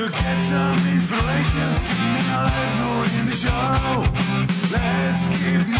to get some inspiration. Keep me alive during the show. Let's keep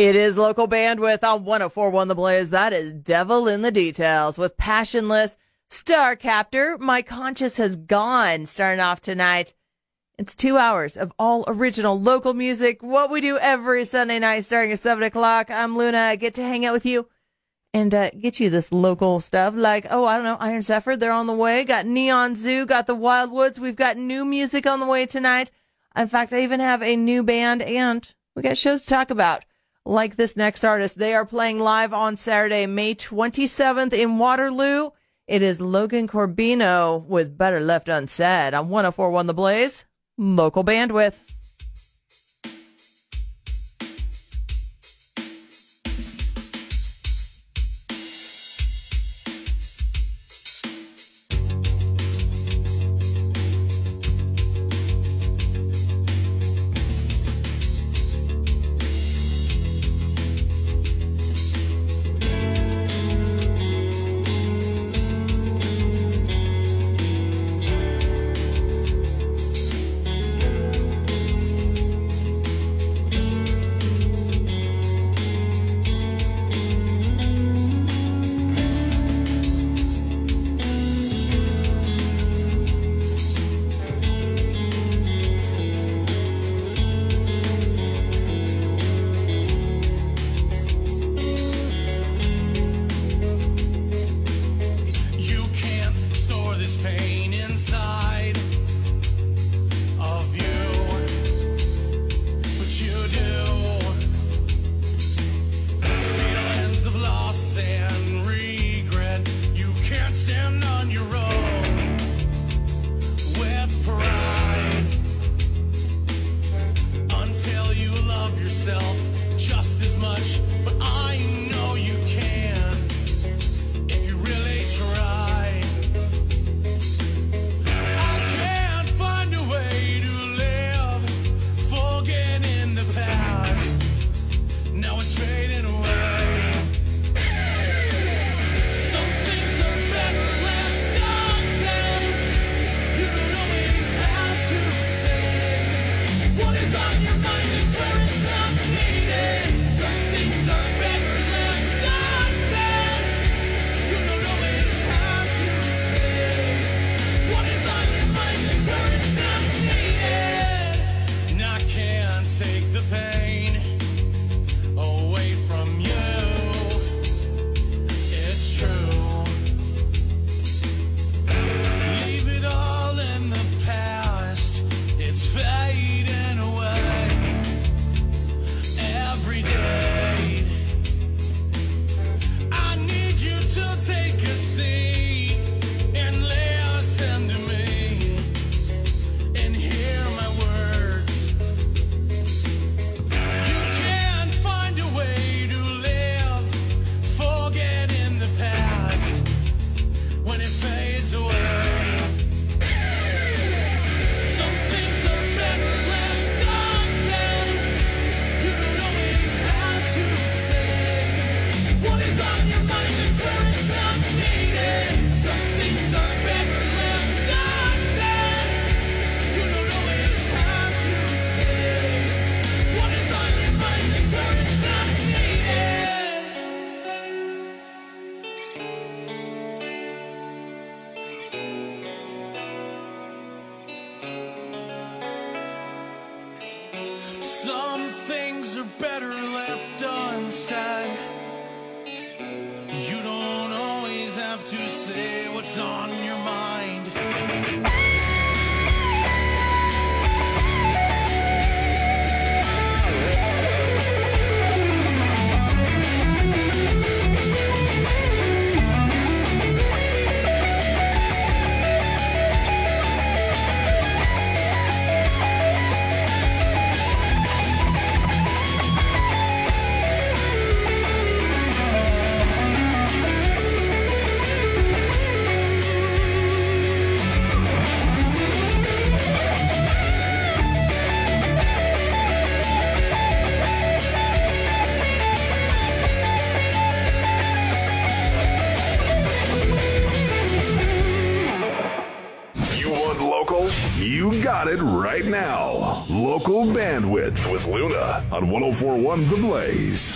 It is local bandwidth on 1041 The Blaze. That is Devil in the Details with Passionless Star Captor. My conscience has gone starting off tonight. It's two hours of all original local music. What we do every Sunday night starting at 7 o'clock. I'm Luna. I get to hang out with you and uh, get you this local stuff like, oh, I don't know, Iron Zephyr. They're on the way. Got Neon Zoo. Got the Wildwoods. We've got new music on the way tonight. In fact, I even have a new band and we got shows to talk about like this next artist. They are playing live on Saturday, May 27th in Waterloo. It is Logan Corbino with Better Left Unsaid on 1041 The Blaze, local bandwidth. 1041 The Blaze.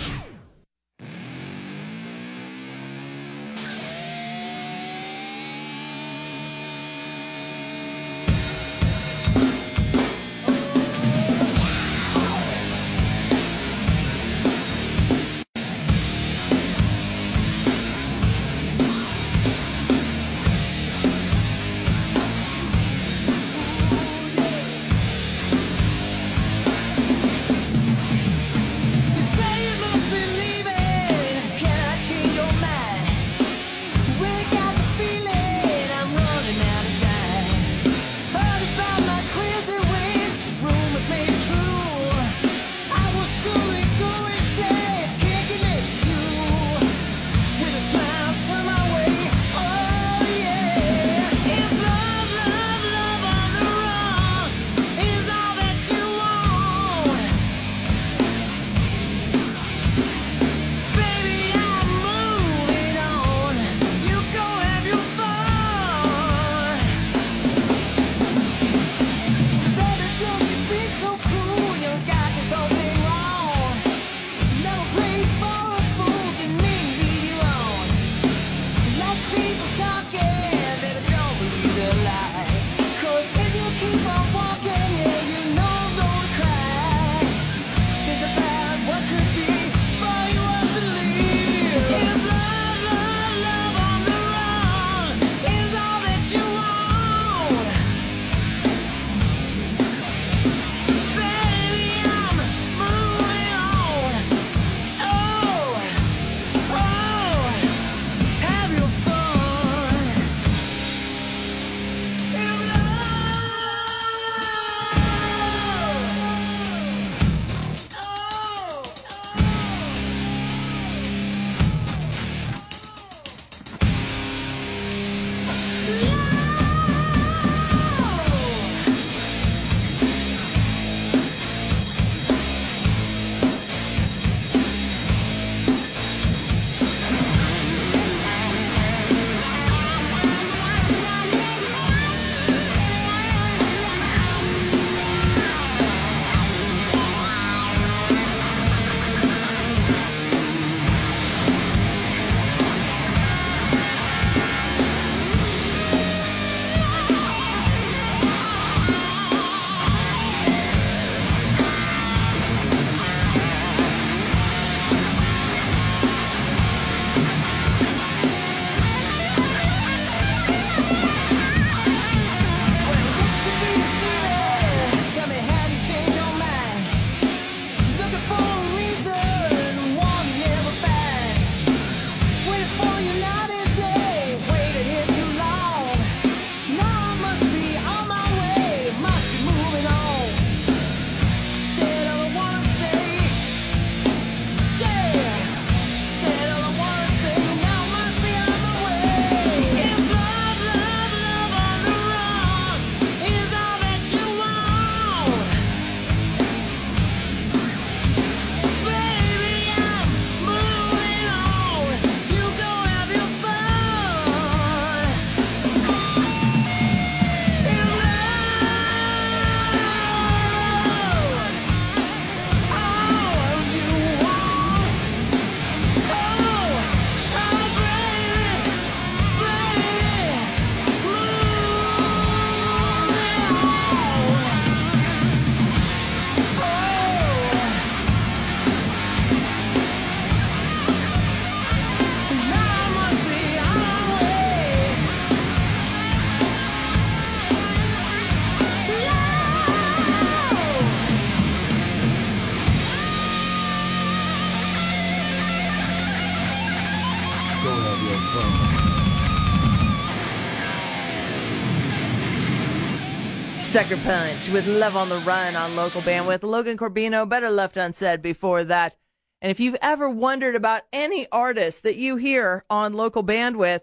Sucker Punch with Love on the Run on local bandwidth. Logan Corbino, better left unsaid before that. And if you've ever wondered about any artist that you hear on local bandwidth,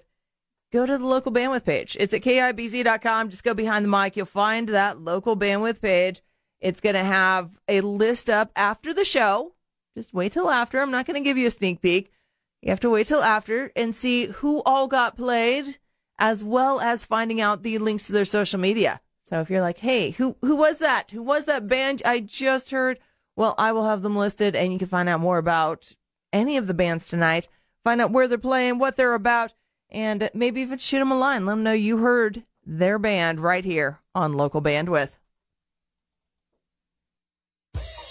go to the local bandwidth page. It's at kibz.com. Just go behind the mic. You'll find that local bandwidth page. It's going to have a list up after the show. Just wait till after. I'm not going to give you a sneak peek. You have to wait till after and see who all got played, as well as finding out the links to their social media. So if you're like, hey, who who was that? Who was that band I just heard? Well, I will have them listed, and you can find out more about any of the bands tonight. Find out where they're playing, what they're about, and maybe even shoot them a line. Let them know you heard their band right here on local bandwidth.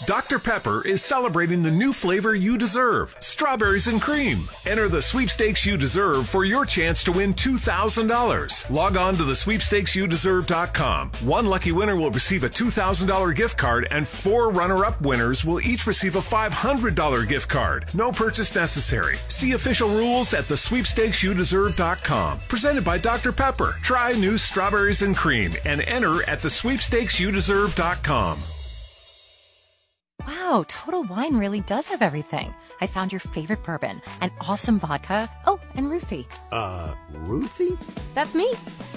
Dr. Pepper is celebrating the new flavor you deserve strawberries and cream. Enter the sweepstakes you deserve for your chance to win $2,000. Log on to the sweepstakesyoudeserve.com. One lucky winner will receive a $2,000 gift card, and four runner up winners will each receive a $500 gift card. No purchase necessary. See official rules at the sweepstakesyoudeserve.com. Presented by Dr. Pepper. Try new strawberries and cream and enter at the sweepstakesyoudeserve.com. Wow, Total Wine really does have everything. I found your favorite bourbon, an awesome vodka. Oh, and Ruthie. Uh, Ruthie? That's me.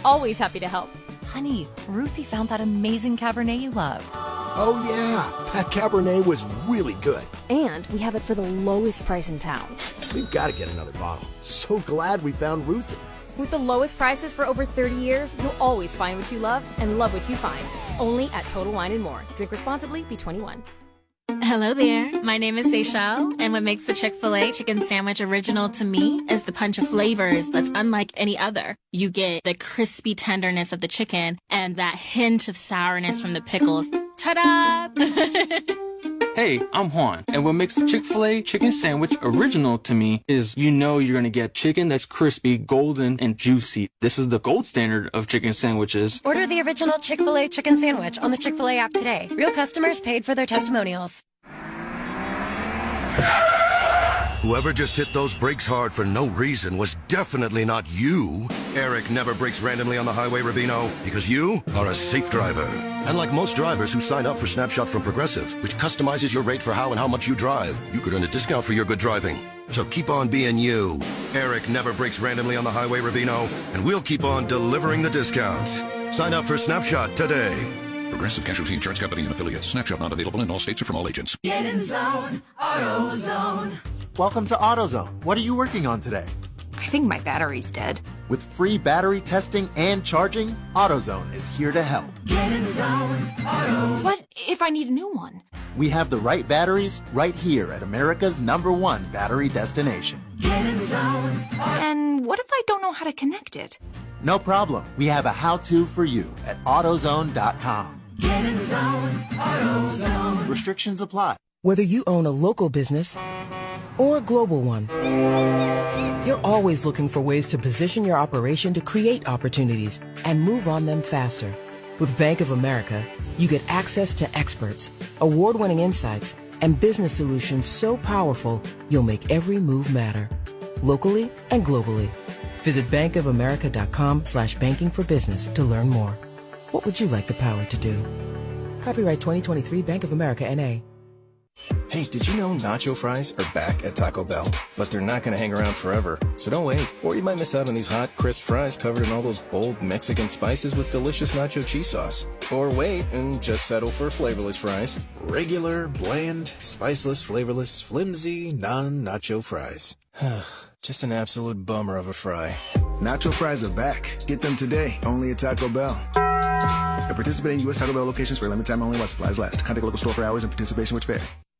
Always happy to help. Honey, Ruthie found that amazing Cabernet you loved. Oh, yeah. That Cabernet was really good. And we have it for the lowest price in town. We've got to get another bottle. So glad we found Ruthie. With the lowest prices for over 30 years, you'll always find what you love and love what you find. Only at Total Wine and More. Drink responsibly, be 21. Hello there. My name is Seychelle, and what makes the Chick fil A chicken sandwich original to me is the punch of flavors that's unlike any other. You get the crispy tenderness of the chicken and that hint of sourness from the pickles. Ta da! Hey, I'm Juan, and what makes the Chick fil A chicken sandwich original to me is you know you're gonna get chicken that's crispy, golden, and juicy. This is the gold standard of chicken sandwiches. Order the original Chick fil A chicken sandwich on the Chick fil A app today. Real customers paid for their testimonials. Whoever just hit those brakes hard for no reason was definitely not you. Eric never brakes randomly on the highway, Rubino, because you are a safe driver. And like most drivers who sign up for Snapshot from Progressive, which customizes your rate for how and how much you drive, you could earn a discount for your good driving. So keep on being you. Eric never brakes randomly on the highway, Rubino, and we'll keep on delivering the discounts. Sign up for Snapshot today. Progressive Casualty Insurance Company and affiliates. Snapshot not available in all states or from all agents. Get in zone, AutoZone. Welcome to AutoZone. What are you working on today? I think my battery's dead. With free battery testing and charging, AutoZone is here to help. Get in zone, AutoZone. What if I need a new one? We have the right batteries right here at America's number one battery destination. Get in zone, And what if I don't know how to connect it? No problem. We have a how-to for you at AutoZone.com. Get in zone, AutoZone. Restrictions apply. Whether you own a local business or a global one, you're always looking for ways to position your operation to create opportunities and move on them faster. With Bank of America, you get access to experts, award-winning insights, and business solutions so powerful you'll make every move matter. Locally and globally. Visit bankofamerica.com slash banking for business to learn more. What would you like the power to do? Copyright 2023 Bank of America NA. Hey, did you know nacho fries are back at Taco Bell? But they're not going to hang around forever. So don't wait, or you might miss out on these hot, crisp fries covered in all those bold Mexican spices with delicious nacho cheese sauce. Or wait and just settle for flavorless fries. Regular, bland, spiceless, flavorless, flimsy, non-nacho fries. just an absolute bummer of a fry. Nacho fries are back. Get them today, only at Taco Bell. At participating U.S. Taco Bell locations for a limited time only while supplies last. Contact local store for hours and participation which vary.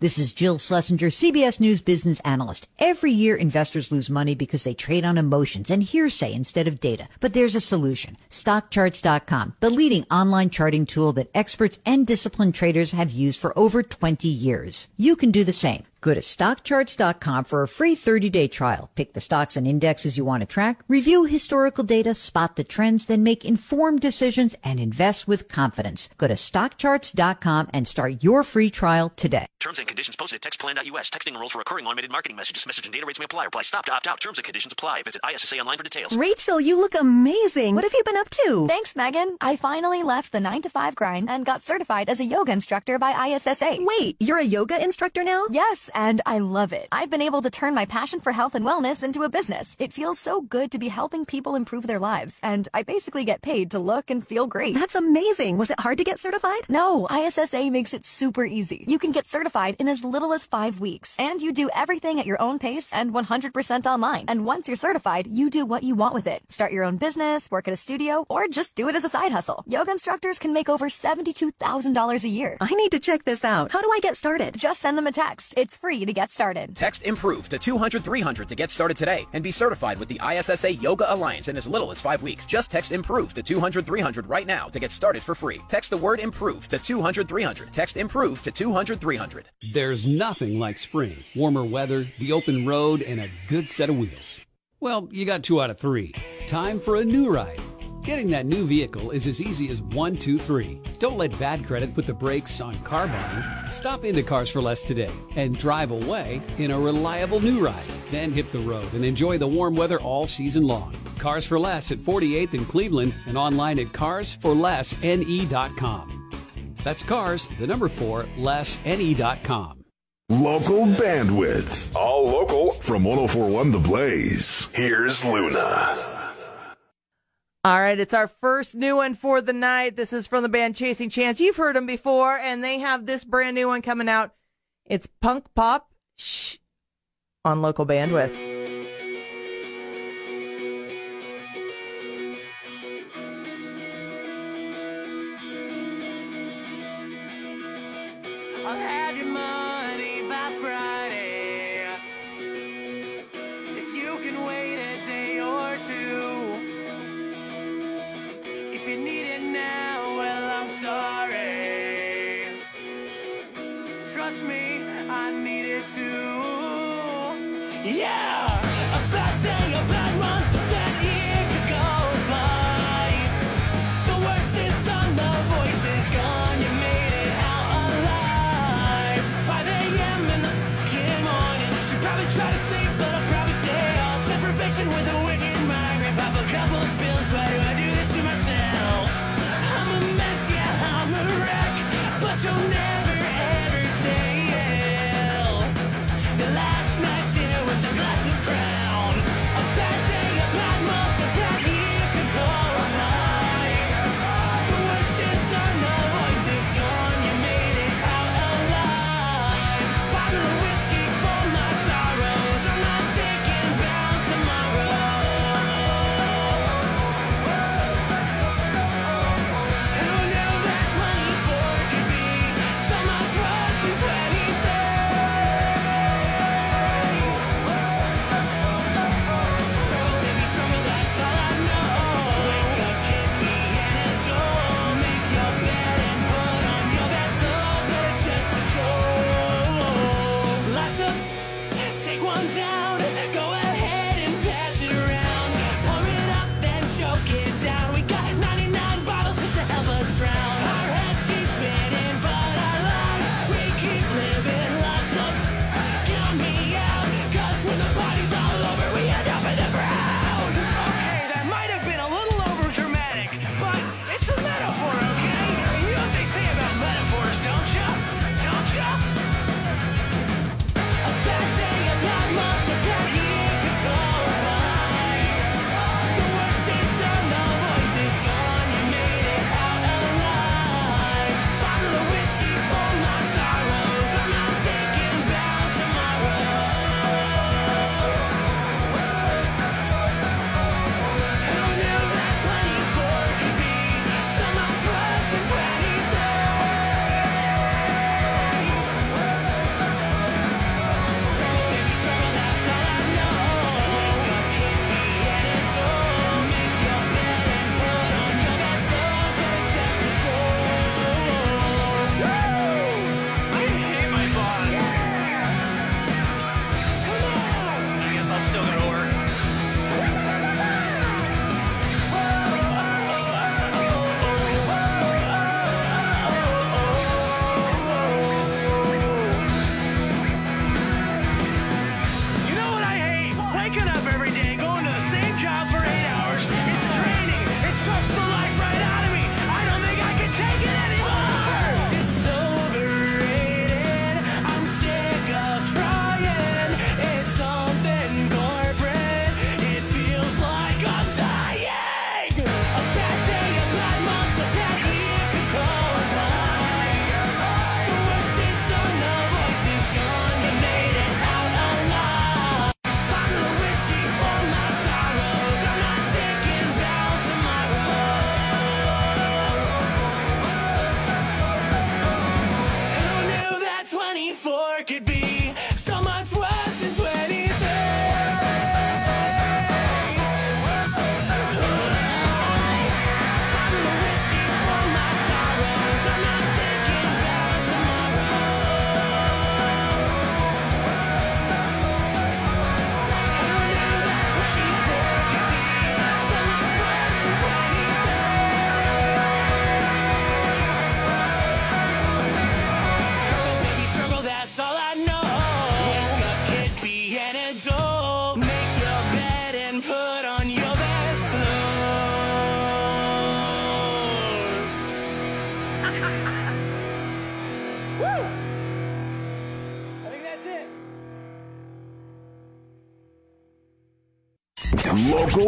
This is Jill Schlesinger, CBS News business analyst. Every year, investors lose money because they trade on emotions and hearsay instead of data. But there's a solution. StockCharts.com, the leading online charting tool that experts and disciplined traders have used for over 20 years. You can do the same. Go to stockcharts.com for a free 30-day trial. Pick the stocks and indexes you want to track, review historical data, spot the trends, then make informed decisions and invest with confidence. Go to stockcharts.com and start your free trial today. Terms and conditions posted at textplan.us. Texting rules for recurring automated marketing messages. Message and data rates may apply. Reply stop to opt out. Terms and conditions apply. Visit ISSA online for details. Rachel, you look amazing. What have you been up to? Thanks, Megan. I finally left the 9 to 5 grind and got certified as a yoga instructor by ISSA. Wait, you're a yoga instructor now? Yes, and I love it. I've been able to turn my passion for health and wellness into a business. It feels so good to be helping people improve their lives, and I basically get paid to look and feel great. That's amazing. Was it hard to get certified? No, ISSA makes it super easy. You can get certified in as little as five weeks, and you do everything at your own pace and 100% online. And once you're certified, you do what you want with it. Start your own business, work at a studio, or just do it as a side hustle. Yoga instructors can make over $72,000 a year. I need to check this out. How do I get started? Just send them a text. It's free to get started. Text IMPROVE to 200 300 to get started today and be certified with the ISSA Yoga Alliance in as little as five weeks. Just text IMPROVE to 200 300 right now to get started for free. Text the word IMPROVE to 200 300. Text IMPROVE to 200 300. There's nothing like spring. Warmer weather, the open road, and a good set of wheels. Well, you got two out of three. Time for a new ride. Getting that new vehicle is as easy as one, two, three. Don't let bad credit put the brakes on car buying. Stop into Cars for Less today and drive away in a reliable new ride. Then hit the road and enjoy the warm weather all season long. Cars for Less at 48th in Cleveland and online at carsforlessne.com. That's cars, the number four, lessne.com. Local bandwidth. All local from 1041 The Blaze. Here's Luna. All right, it's our first new one for the night. This is from the band Chasing Chance. You've heard them before, and they have this brand new one coming out. It's punk pop shh, on local bandwidth.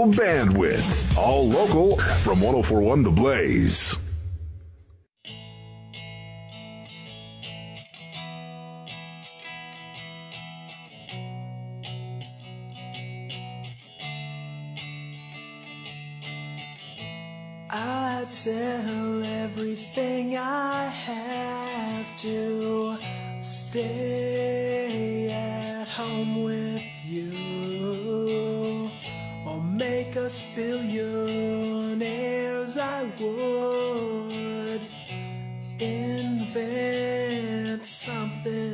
full bandwidth. All local from 1041 The Blaze. I'd sell everything I have to stay at home with you as billionaires I would invent something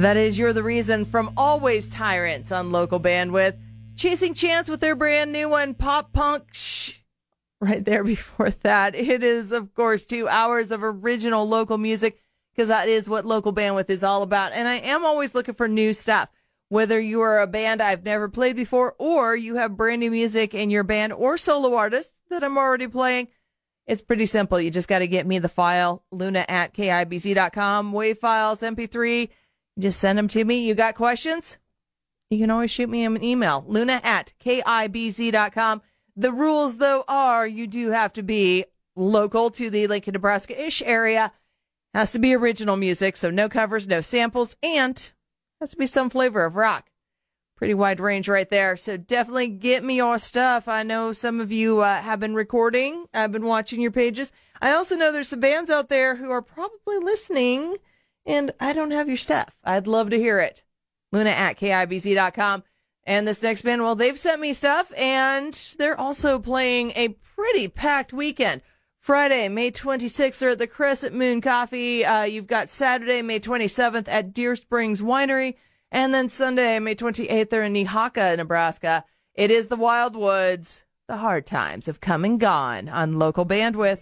That is You're the Reason from Always Tyrants on local bandwidth. Chasing Chance with their brand new one, Pop Punk. Shh. Right there before that. It is, of course, two hours of original local music because that is what local bandwidth is all about. And I am always looking for new stuff. Whether you are a band I've never played before or you have brand new music in your band or solo artists that I'm already playing, it's pretty simple. You just got to get me the file, luna at kibz.com, wave files, MP3. Just send them to me. You got questions? You can always shoot me an email, luna at kibz.com. The rules, though, are you do have to be local to the Lincoln, Nebraska ish area. Has to be original music, so no covers, no samples, and has to be some flavor of rock. Pretty wide range right there. So definitely get me your stuff. I know some of you uh, have been recording. I've been watching your pages. I also know there's some bands out there who are probably listening, and I don't have your stuff. I'd love to hear it. Luna at KIBZ.com. And this next band, well, they've sent me stuff, and they're also playing a pretty packed weekend. Friday, May 26th, they're at the Crescent Moon Coffee. Uh, you've got Saturday, May 27th at Deer Springs Winery. And then Sunday, May 28th, they're in Nehawka, Nebraska. It is the Wildwoods. The hard times have come and gone on local bandwidth.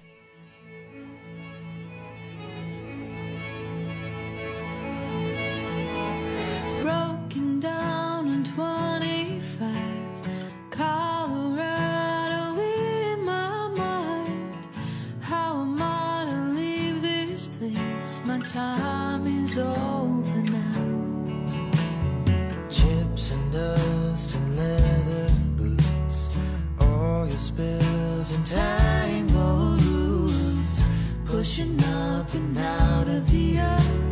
time is over now. Chips and dust and leather boots, all your spills and tangled roots, pushing up and out of the earth.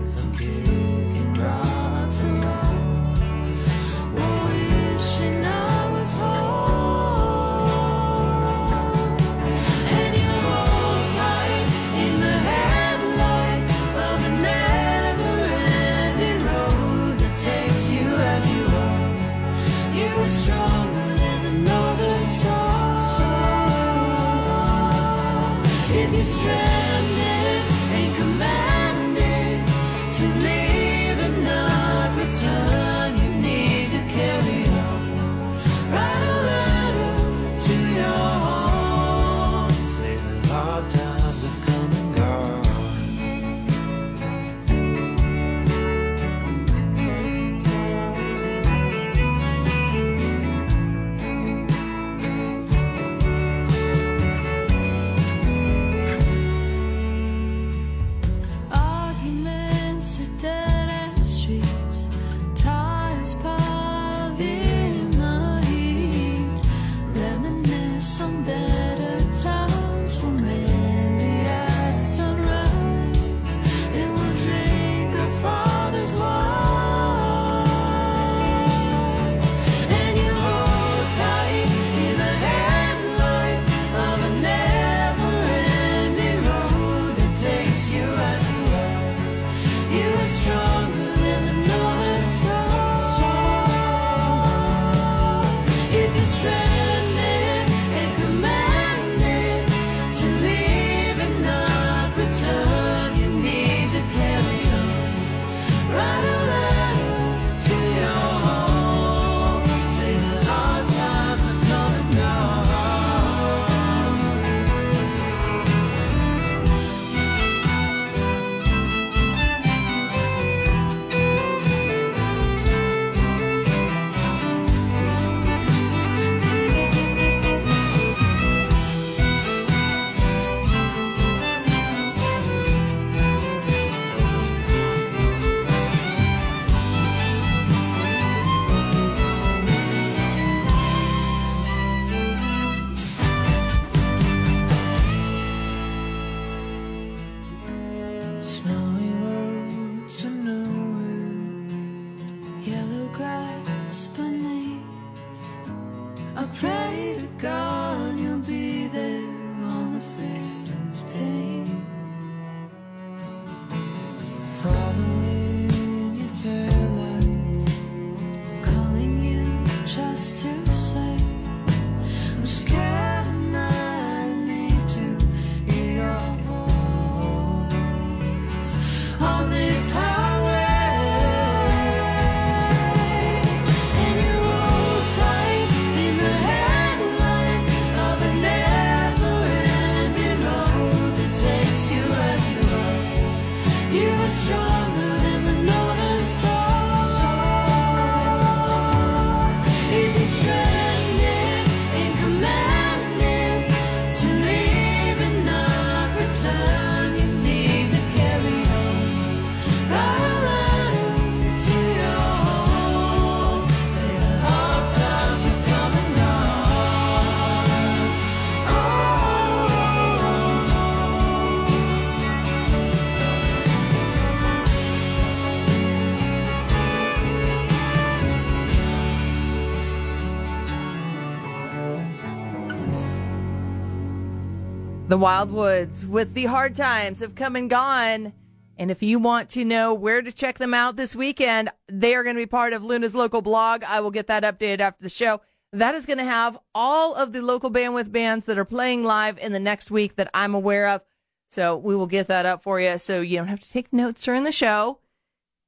Wildwoods with the hard times have come and gone. And if you want to know where to check them out this weekend, they are going to be part of Luna's local blog. I will get that updated after the show. That is going to have all of the local bandwidth bands that are playing live in the next week that I'm aware of. So we will get that up for you so you don't have to take notes during the show,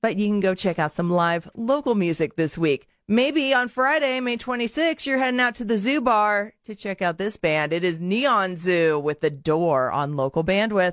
but you can go check out some live local music this week. Maybe on Friday, May 26th, you're heading out to the Zoo Bar to check out this band. It is Neon Zoo with the door on local bandwidth.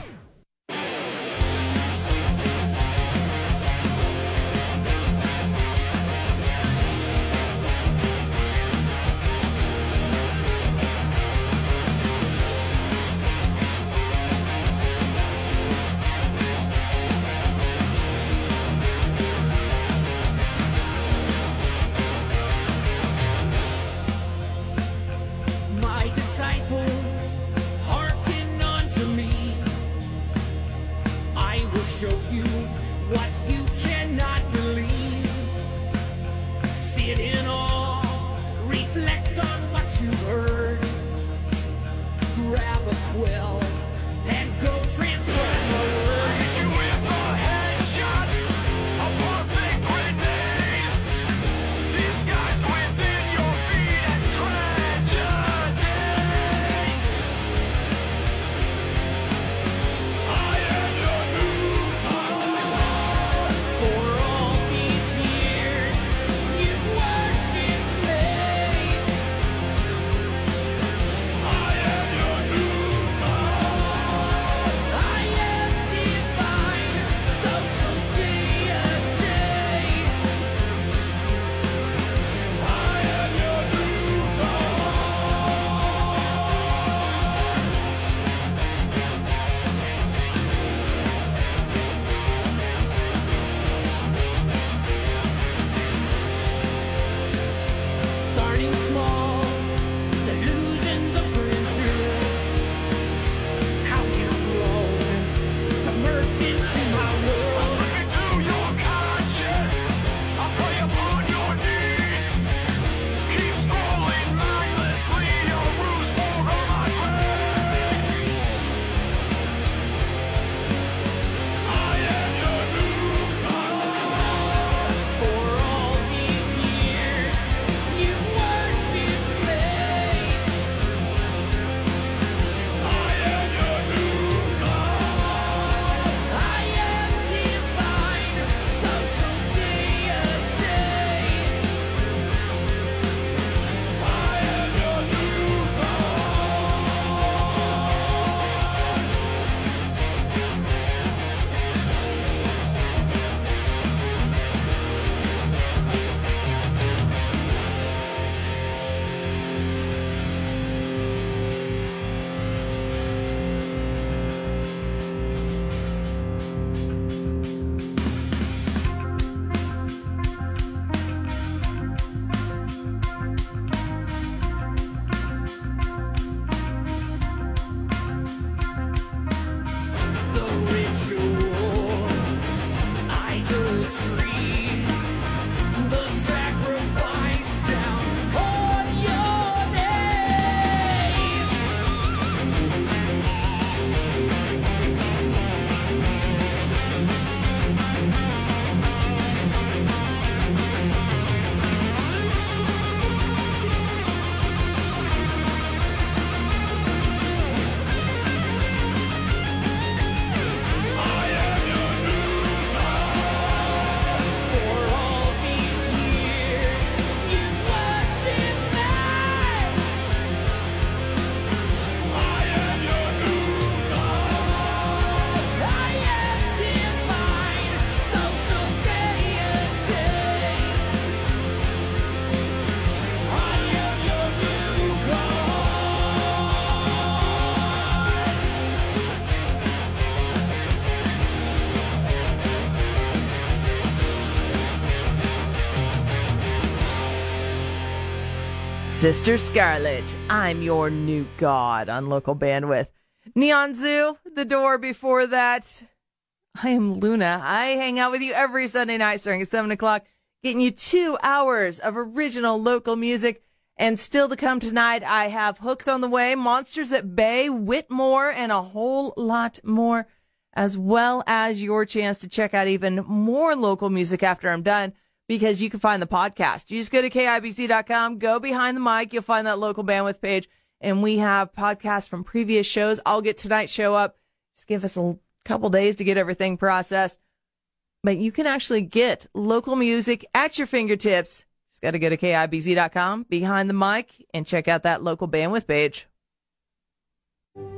Sister Scarlet, I'm your new god on local bandwidth. Neon Zoo, the door before that. I am Luna. I hang out with you every Sunday night starting at 7 o'clock, getting you two hours of original local music. And still to come tonight, I have Hooked on the Way, Monsters at Bay, Whitmore, and a whole lot more, as well as your chance to check out even more local music after I'm done because you can find the podcast. You just go to KIBZ.com, go behind the mic, you'll find that local bandwidth page, and we have podcasts from previous shows. I'll get tonight's show up. Just give us a couple days to get everything processed. But you can actually get local music at your fingertips. Just got to go to KIBZ.com, behind the mic, and check out that local bandwidth page.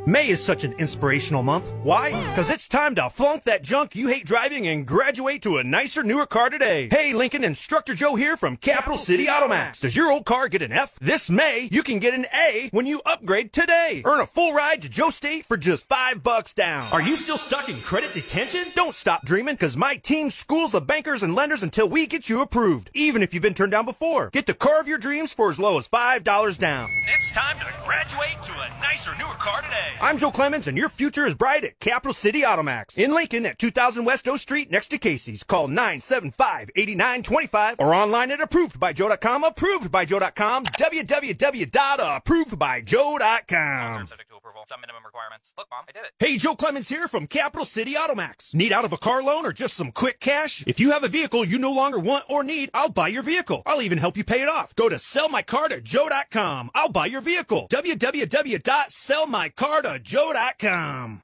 May is such an inspirational month. Why? Because it's time to flunk that junk you hate driving and graduate to a nicer, newer car today. Hey, Lincoln, Instructor Joe here from Capital City Automax. Does your old car get an F? This May, you can get an A when you upgrade today. Earn a full ride to Joe State for just five bucks down. Are you still stuck in credit detention? Don't stop dreaming, because my team schools the bankers and lenders until we get you approved, even if you've been turned down before. Get the car of your dreams for as low as $5 down. It's time to graduate to a nicer, newer car today. I'm Joe Clemens, and your future is bright at Capital City Automax in Lincoln at 2000 West O Street next to Casey's. Call 975-8925 or online at approvedbyjoe.com. Approvedbyjoe.com. www.approvedbyjoe.com. Some minimum requirements. Look, Mom, I did it. Hey, Joe Clemens here from Capital City Automax. Need out of a car loan or just some quick cash? If you have a vehicle you no longer want or need, I'll buy your vehicle. I'll even help you pay it off. Go to sellmycartojoe.com. I'll buy your vehicle. www.sellmycartojoe.com.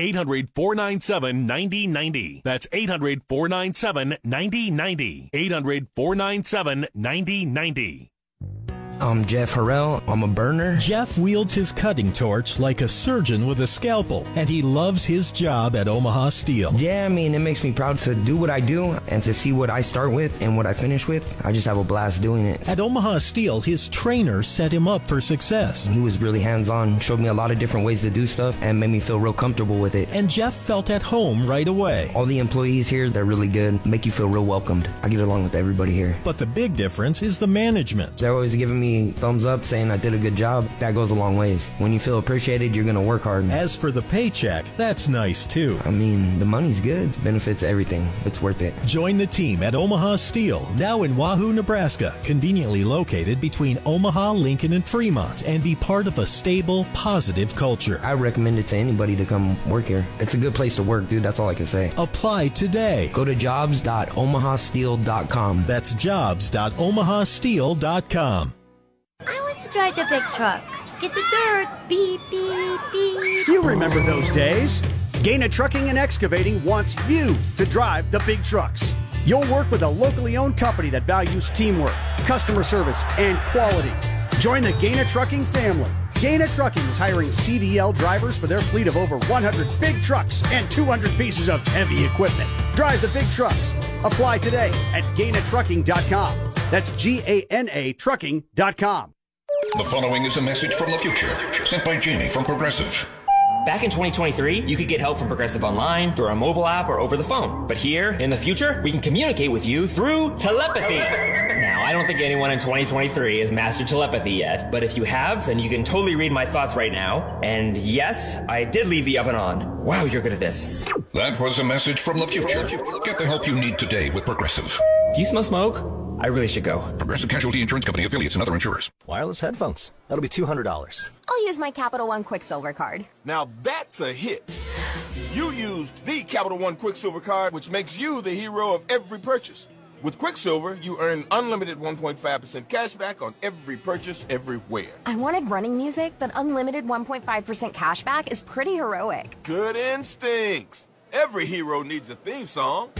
800 497 9090. That's 800 497 9090. 800 497 9090. I'm Jeff Harrell. I'm a burner. Jeff wields his cutting torch like a surgeon with a scalpel, and he loves his job at Omaha Steel. Yeah, I mean, it makes me proud to do what I do and to see what I start with and what I finish with. I just have a blast doing it. At Omaha Steel, his trainer set him up for success. He was really hands on, showed me a lot of different ways to do stuff, and made me feel real comfortable with it. And Jeff felt at home right away. All the employees here, they're really good, make you feel real welcomed. I get along with everybody here. But the big difference is the management. They're always giving me thumbs up saying I did a good job. That goes a long ways. When you feel appreciated, you're going to work hard. As for the paycheck, that's nice too. I mean, the money's good. It benefits everything. It's worth it. Join the team at Omaha Steel, now in Wahoo, Nebraska, conveniently located between Omaha, Lincoln, and Fremont, and be part of a stable, positive culture. I recommend it to anybody to come work here. It's a good place to work, dude. That's all I can say. Apply today. Go to jobs.omahasteel.com. That's jobs.omahasteel.com. Drive the big truck. Get the dirt. Beep, beep, beep. You remember those days? Gana Trucking and Excavating wants you to drive the big trucks. You'll work with a locally owned company that values teamwork, customer service, and quality. Join the Gana Trucking family. Gana Trucking is hiring CDL drivers for their fleet of over 100 big trucks and 200 pieces of heavy equipment. Drive the big trucks. Apply today at GanaTrucking.com. That's G A N A Trucking.com. The following is a message from the future, sent by Jamie from Progressive. Back in 2023, you could get help from Progressive Online, through our mobile app, or over the phone. But here, in the future, we can communicate with you through telepathy. Now, I don't think anyone in 2023 has mastered telepathy yet, but if you have, then you can totally read my thoughts right now. And yes, I did leave the oven on. Wow, you're good at this. That was a message from the future. Get the help you need today with Progressive. Do you smell smoke? I really should go. Progressive Casualty Insurance Company affiliates and other insurers. Wireless headphones. That'll be $200. I'll use my Capital One Quicksilver card. Now that's a hit. You used the Capital One Quicksilver card, which makes you the hero of every purchase. With Quicksilver, you earn unlimited 1.5% cash back on every purchase everywhere. I wanted running music, but unlimited 1.5% cash back is pretty heroic. Good instincts. Every hero needs a theme song.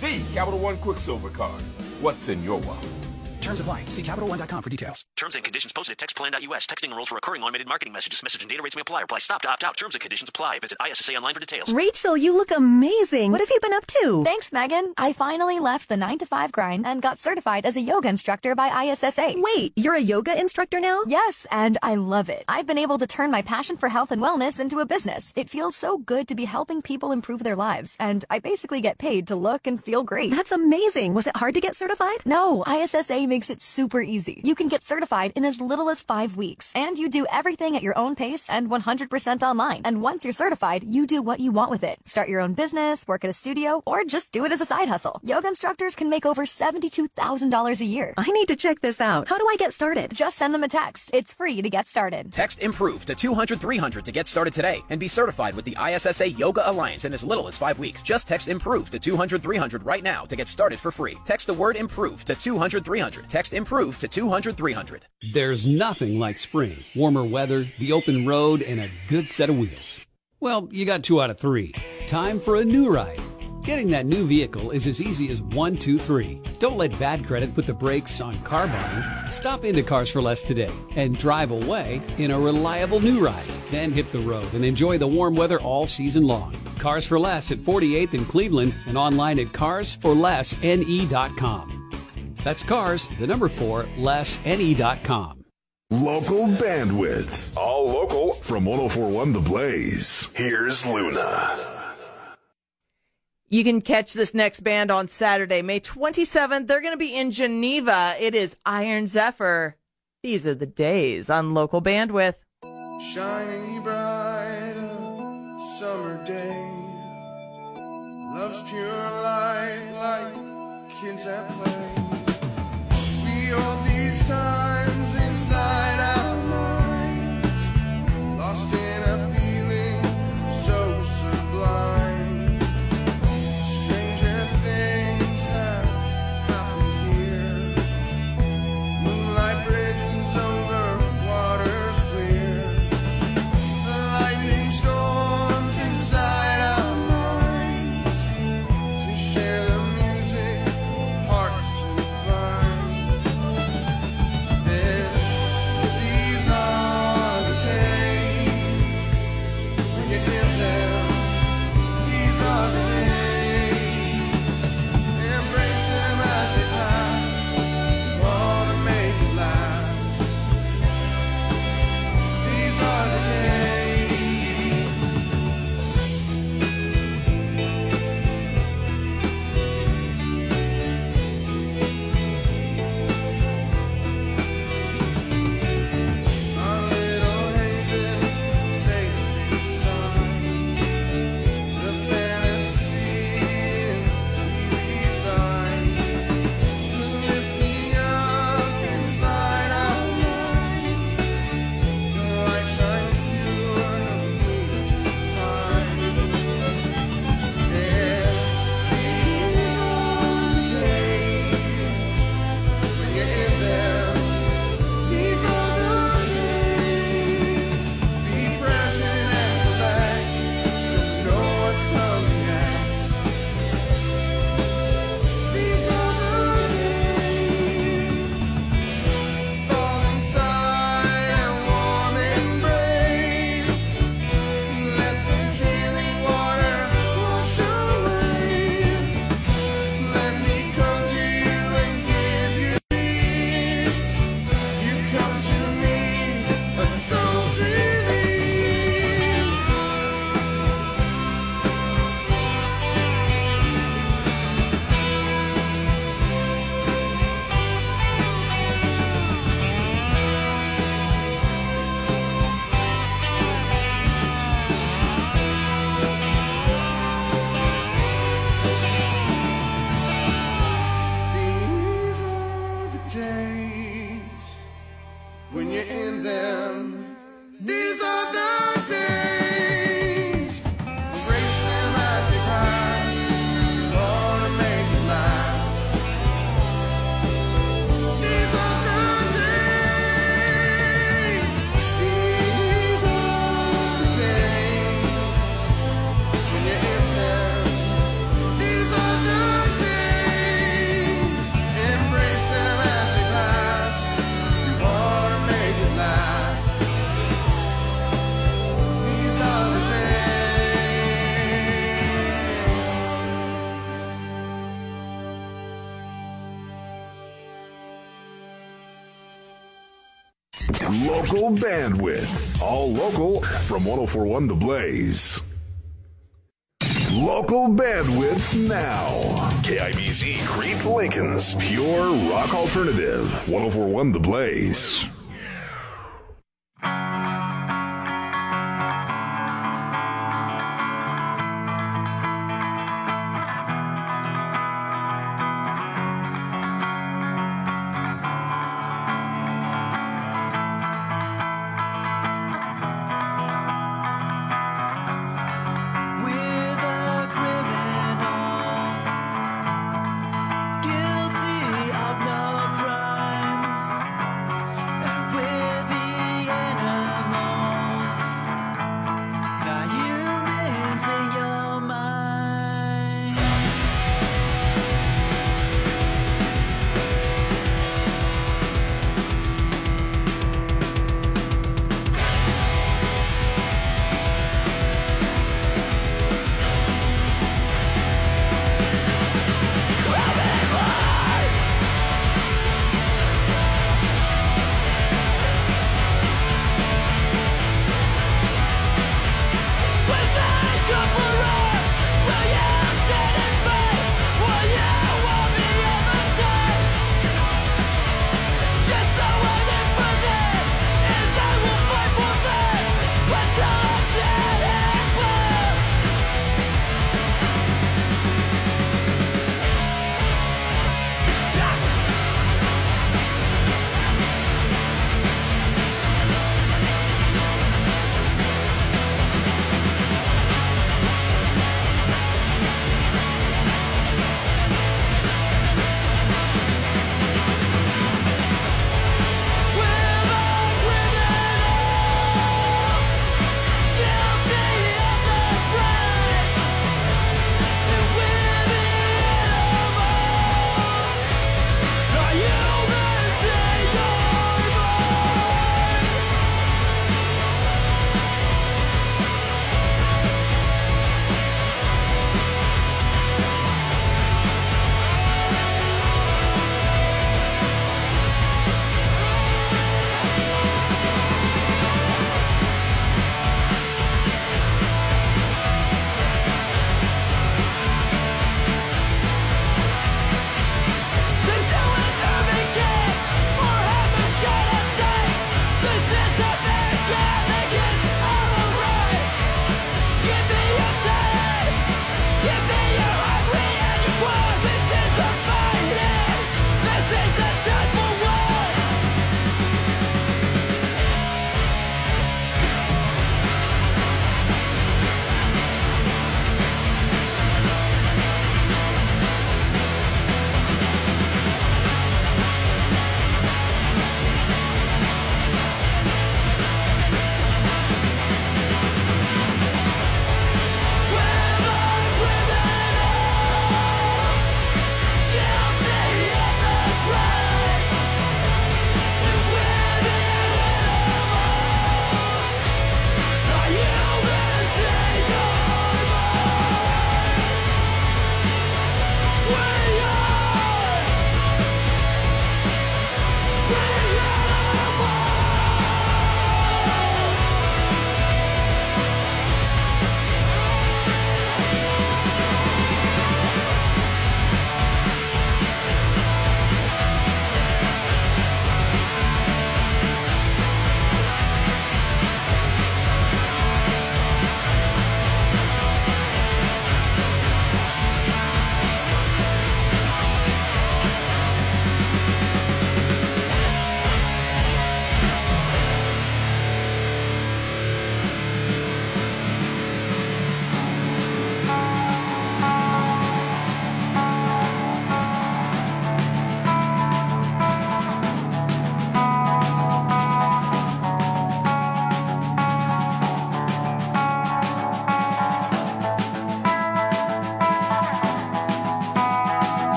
The Capital One Quicksilver card. What's in your wallet? Terms apply. See CapitalOne.com for details. Terms and conditions posted at textplan.us. Texting rules for recurring automated marketing messages. Message and data rates may apply. Reply stop to opt out. Terms and conditions apply. Visit ISSA online for details. Rachel, you look amazing. What have you been up to? Thanks, Megan. I finally left the 9 to 5 grind and got certified as a yoga instructor by ISSA. Wait, you're a yoga instructor now? Yes, and I love it. I've been able to turn my passion for health and wellness into a business. It feels so good to be helping people improve their lives, and I basically get paid to look and feel great. That's amazing. Was it hard to get certified? No, ISSA makes it super easy. You can get certified in as little as five weeks, and you do everything at your own pace and 100% online. And once you're certified, you do what you want with it. Start your own business, work at a studio, or just do it as a side hustle. Yoga instructors can make over $72,000 a year. I need to check this out. How do I get started? Just send them a text. It's free to get started. Text IMPROVE to 200 300 to get started today and be certified with the ISSA Yoga Alliance in as little as five weeks. Just text IMPROVE to 200 300 right now to get started for free. Text the word IMPROVE to 200 300. Text IMPROVE to 200 300. There's nothing like spring. Warmer weather, the open road, and a good set of wheels. Well, you got two out of three. Time for a new ride. Getting that new vehicle is as easy as one, two, three. Don't let bad credit put the brakes on car buying. Stop into Cars for Less today and drive away in a reliable new ride. Then hit the road and enjoy the warm weather all season long. Cars for Less at 48th in Cleveland and online at carsforlessne.com. That's cars, the number four, lessne.com. Local bandwidth. All local from 1041 The Blaze. Here's Luna. You can catch this next band on Saturday, May 27th. They're going to be in Geneva. It is Iron Zephyr. These are the days on local bandwidth. Shining bright, a summer day. Love's pure light, like kids at play. Hold these times Local bandwidth. All local from 1041 The Blaze. Local bandwidth now. KIBZ Crete Lincoln's Pure Rock Alternative. 1041 The Blaze.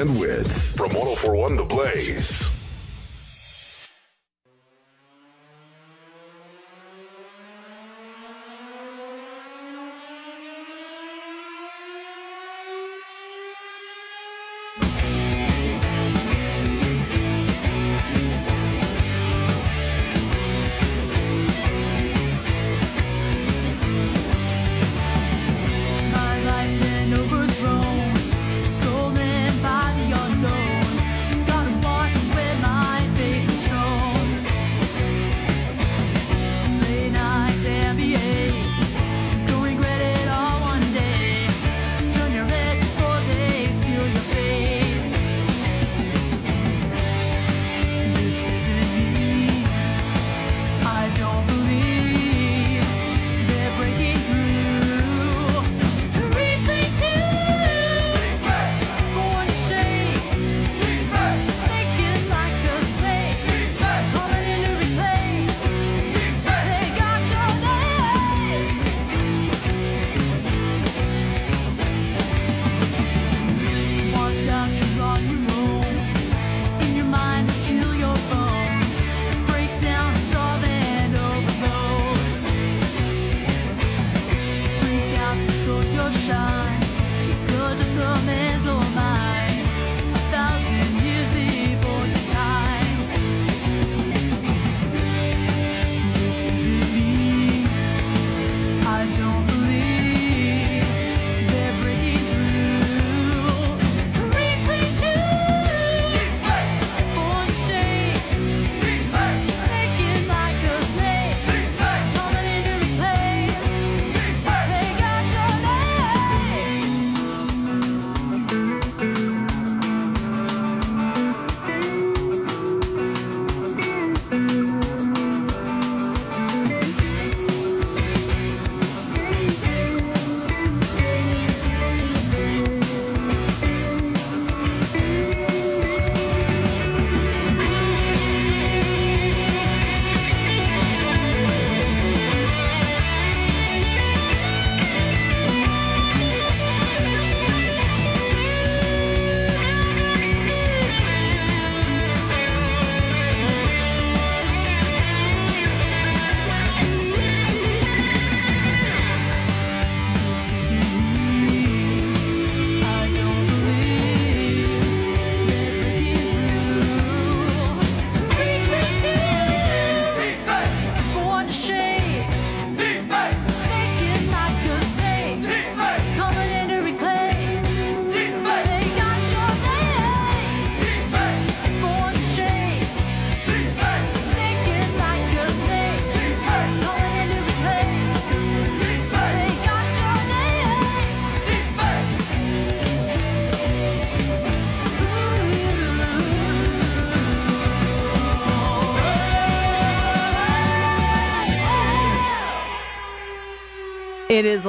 Local bandwidth from 1041 The Blaze.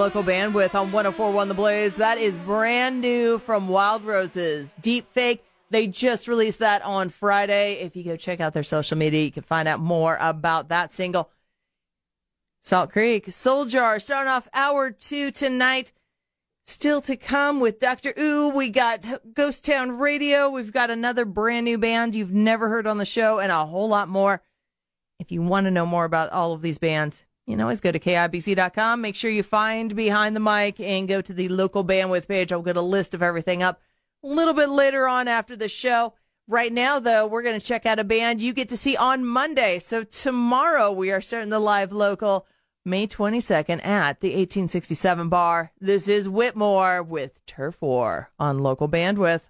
Local bandwidth on 1041 The Blaze. That is brand new from Wild Roses. Deep Fake. They just released that on Friday. If you go check out their social media, you can find out more about that single. Salt Creek, Soul Jar, starting off hour two tonight. Still to come with Dr. Ooh. We got Ghost Town Radio. We've got another brand new band you've never heard on the show and a whole lot more. If you want to know more about all of these bands, you can always go to KIBZ.com. Make sure you find Behind the Mic and go to the local bandwidth page. I'll get a list of everything up a little bit later on after the show. Right now, though, we're going to check out a band you get to see on Monday. So tomorrow we are starting the live local May 22nd at the 1867 bar. This is Whitmore with Turf War on local bandwidth.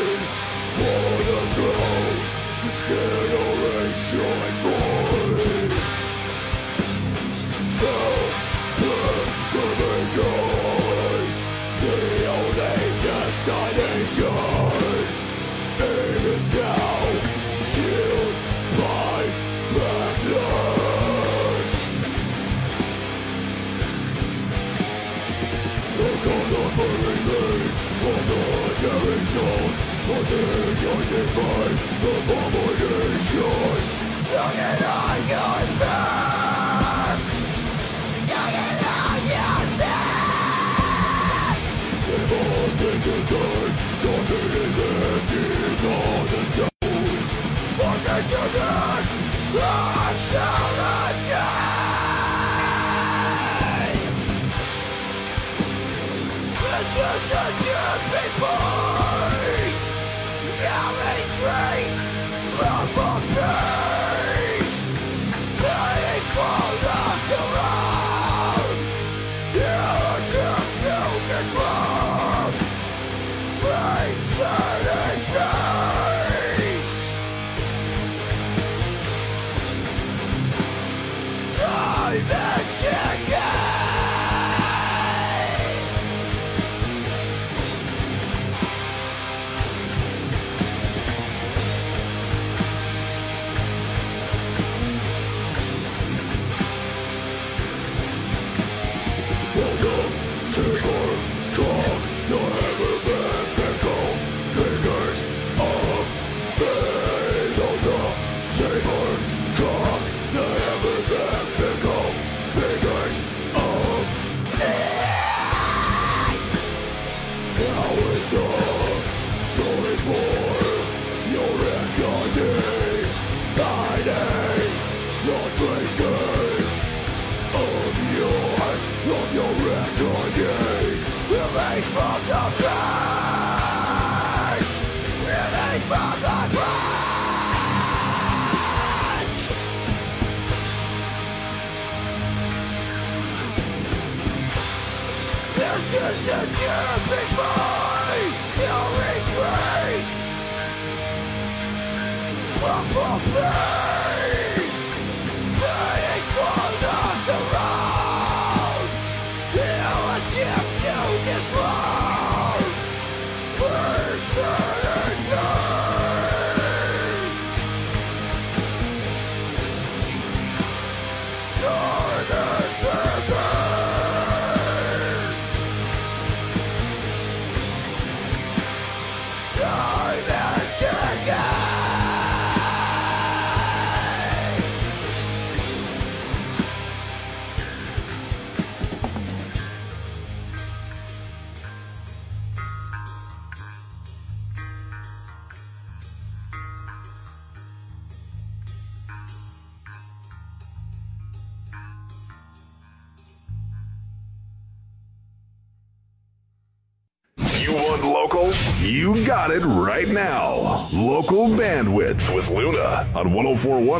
You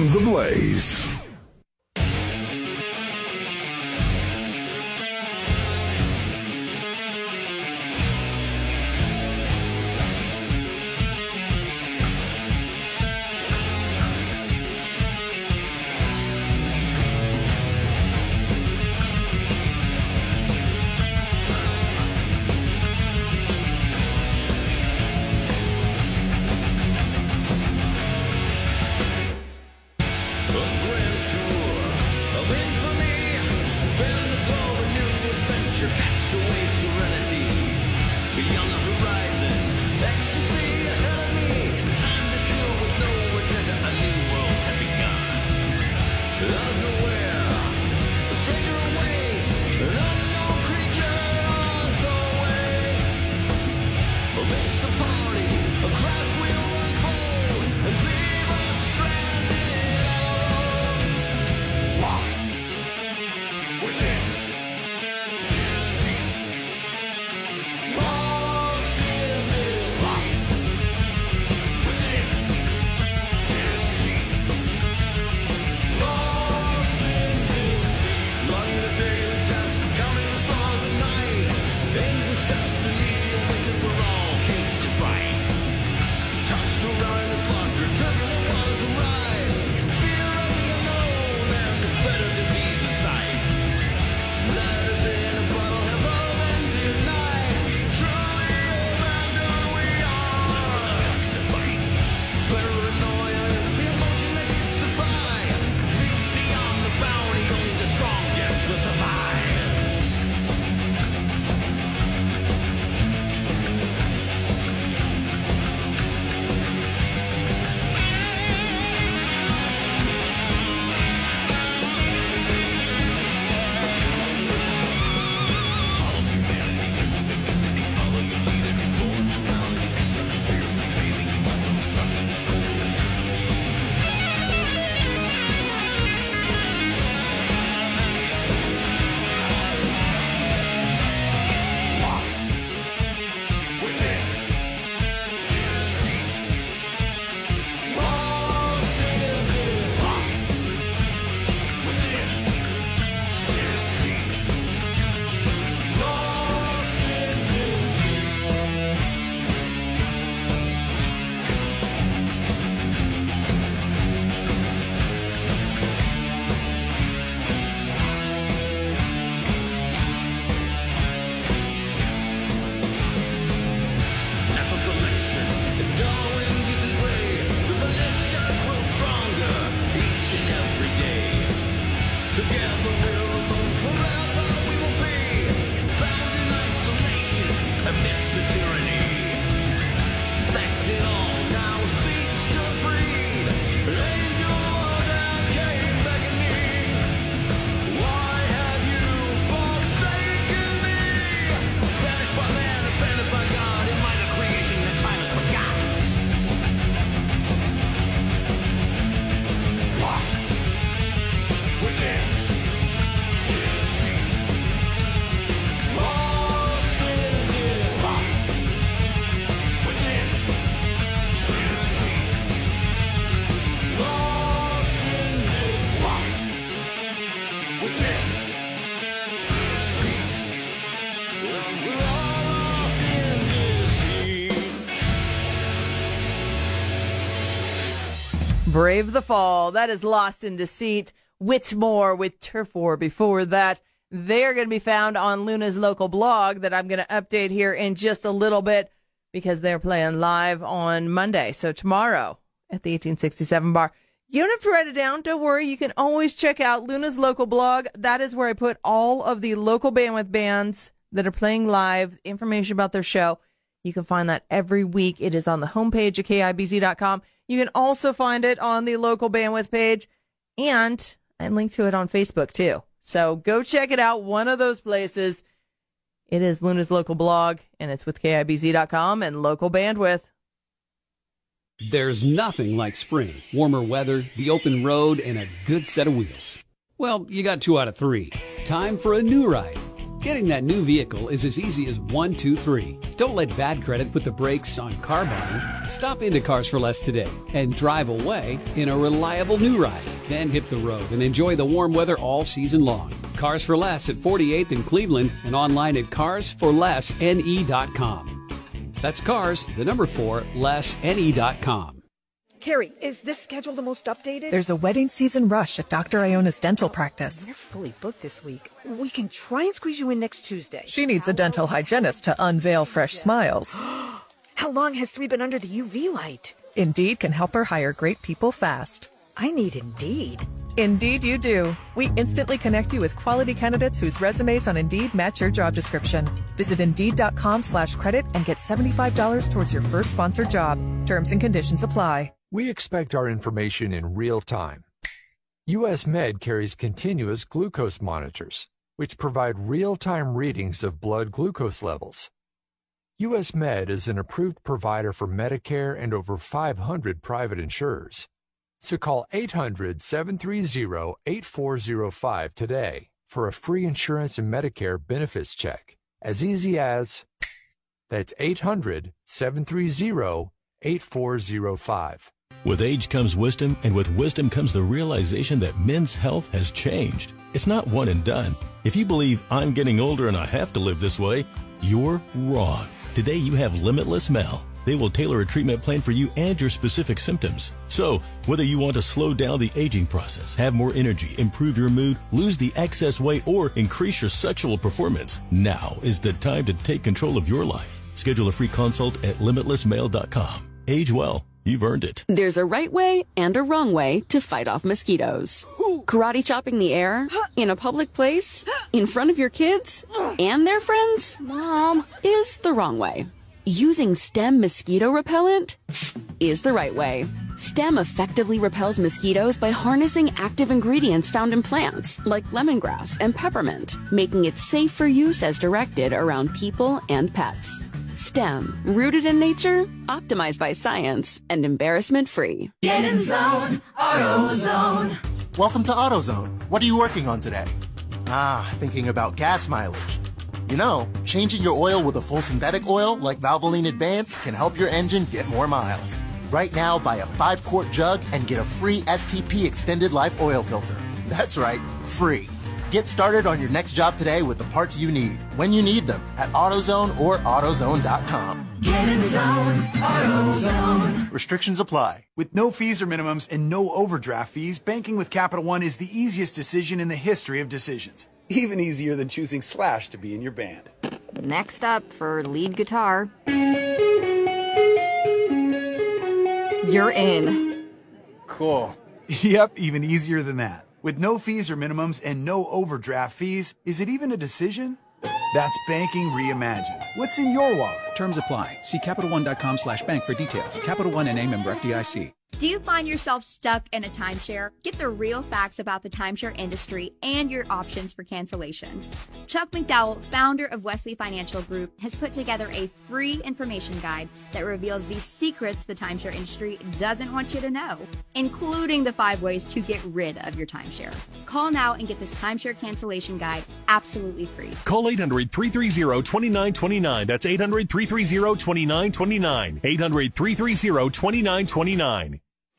1041 The Blaze. Brave the Fall. That is Lost in Deceit. Whitmore with Turf War before that. They're going to be found on Luna's local blog that I'm going to update here in just a little bit because they're playing live on Monday. So tomorrow at the 1867 bar. You don't have to write it down. Don't worry. You can always check out Luna's local blog. That is where I put all of the local bandwidth bands that are playing live, information about their show. You can find that every week. It is on the homepage at KIBZ.com. You can also find it on the local bandwidth page and I link to it on Facebook too. So go check it out. One of those places. It is Luna's local blog and it's with KIBZ.com and local bandwidth. There's nothing like spring. Warmer weather, the open road, and a good set of wheels. Well, you got two out of three. Time for a new ride. Getting that new vehicle is as easy as one, two, three. Don't let bad credit put the brakes on car buying. Stop into Cars for Less today and drive away in a reliable new ride. Then hit the road and enjoy the warm weather all season long. Cars for Less at 48th in Cleveland and online at carsforlessne.com. That's cars, the number four, lessne.com. Carrie, is this schedule the most updated? There's a wedding season rush at Dr. Iona's dental practice. They're fully booked this week. We can try and squeeze you in next Tuesday. She needs a dental hygienist to unveil fresh smiles. How long has Three been under the UV light? Indeed can help her hire great people fast. I need Indeed. Indeed, you do. We instantly connect you with quality candidates whose resumes on Indeed match your job description. Visit Indeed.com slash credit and get $75 towards your first sponsored job. Terms and conditions apply. We expect our information in real time. US Med carries continuous glucose monitors, which provide real time readings of blood glucose levels. US Med is an approved provider for Medicare and over 500 private insurers. So call 800 730 8405 today for a free insurance and Medicare benefits check. As easy as that's 800 730 8405. With age comes wisdom, and with wisdom comes the realization that men's health has changed. It's not one and done. If you believe I'm getting older and I have to live this way, you're wrong. Today you have Limitless Male. They will tailor a treatment plan for you and your specific symptoms. So, whether you want to slow down the aging process, have more energy, improve your mood, lose the excess weight, or increase your sexual performance, now is the time to take control of your life. Schedule a free consult at limitlessmale.com. Age well. You've earned it. There's a right way and a wrong way to fight off mosquitoes. Karate chopping the air, in a public place, in front of your kids, and their friends, Mom, is the wrong way. Using STEM mosquito repellent is the right way. STEM effectively repels mosquitoes by harnessing active ingredients found in plants, like lemongrass and peppermint, making it safe for use as directed around people and pets. STEM, rooted in nature, optimized by science, and embarrassment free. Get in zone, AutoZone. Welcome to AutoZone. What are you working on today? Ah, thinking about gas mileage. You know, changing your oil with a full synthetic oil like Valvoline Advance can help your engine get more miles. Right now, buy a 5 quart jug and get a free STP extended life oil filter. That's right, free. Get started on your next job today with the parts you need, when you need them, at AutoZone or AutoZone.com. Get in zone, AutoZone. Restrictions apply. With no fees or minimums and no overdraft fees, banking with Capital One is the easiest decision in the history of decisions. Even easier than choosing Slash to be in your band. Next up for lead guitar. You're in. Cool. Yep, even easier than that. With no fees or minimums and no overdraft fees, is it even a decision? That's banking reimagined. What's in your wallet? Terms apply. See CapitalOne.com slash bank for details. Capital One and a member FDIC. Do you find yourself stuck in a timeshare? Get the real facts about the timeshare industry and your options for cancellation. Chuck McDowell, founder of Wesley Financial Group, has put together a free information guide that reveals the secrets the timeshare industry doesn't want you to know, including the five ways to get rid of your timeshare. Call now and get this timeshare cancellation guide absolutely free. Call 800 330 2929. That's 800 330 2929. 800 330 2929.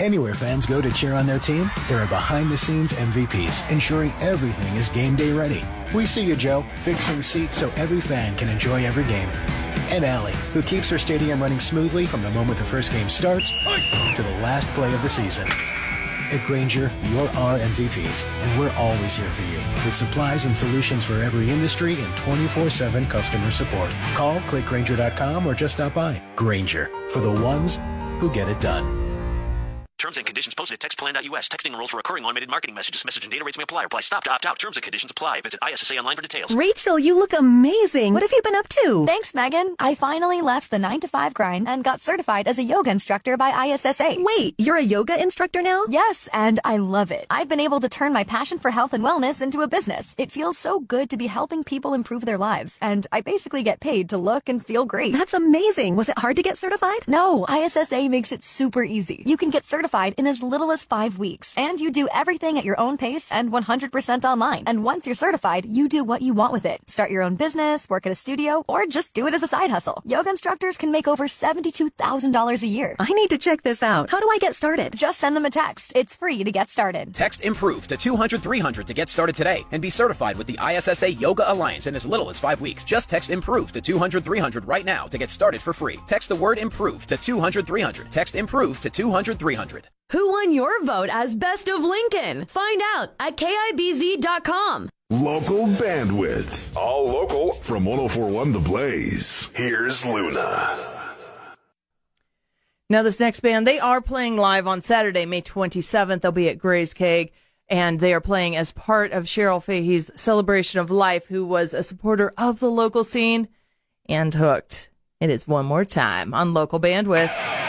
Anywhere fans go to cheer on their team, there are behind the scenes MVPs ensuring everything is game day ready. We see you, Joe, fixing seats so every fan can enjoy every game. And Allie, who keeps her stadium running smoothly from the moment the first game starts to the last play of the season. At Grainger, you're our MVPs, and we're always here for you with supplies and solutions for every industry and 24 7 customer support. Call clickgrainger.com or just stop by. Grainger, for the ones who get it done. Terms and conditions posted at textplan.us. Texting enrolls for recurring automated marketing messages. Message and data rates may apply. Reply stop to opt out. Terms and conditions apply. Visit ISSA online for details. Rachel, you look amazing. What have you been up to? Thanks, Megan. I finally left the 9 to 5 grind and got certified as a yoga instructor by ISSA. Wait, you're a yoga instructor now? Yes, and I love it. I've been able to turn my passion for health and wellness into a business. It feels so good to be helping people improve their lives, and I basically get paid to look and feel great. That's amazing. Was it hard to get certified? No, ISSA makes it super easy. You can get certified in as little as five weeks, and you do everything at your own pace and 100% online. And once you're certified, you do what you want with it. Start your own business, work at a studio, or just do it as a side hustle. Yoga instructors can make over $72,000 a year. I need to check this out. How do I get started? Just send them a text. It's free to get started. Text IMPROVE to 200 300 to get started today and be certified with the ISSA Yoga Alliance in as little as five weeks. Just text IMPROVE to 200 300 right now to get started for free. Text the word IMPROVE to 200 300. Text IMPROVE to 200 300. Who won your vote as Best of Lincoln? Find out at KIBZ.com. Local bandwidth. All local from 1041 The Blaze. Here's Luna. Now, this next band, they are playing live on Saturday, May 27th. They'll be at Gray's Keg, and they are playing as part of Cheryl Fahey's Celebration of Life, who was a supporter of the local scene and hooked. It is one more time on local bandwidth.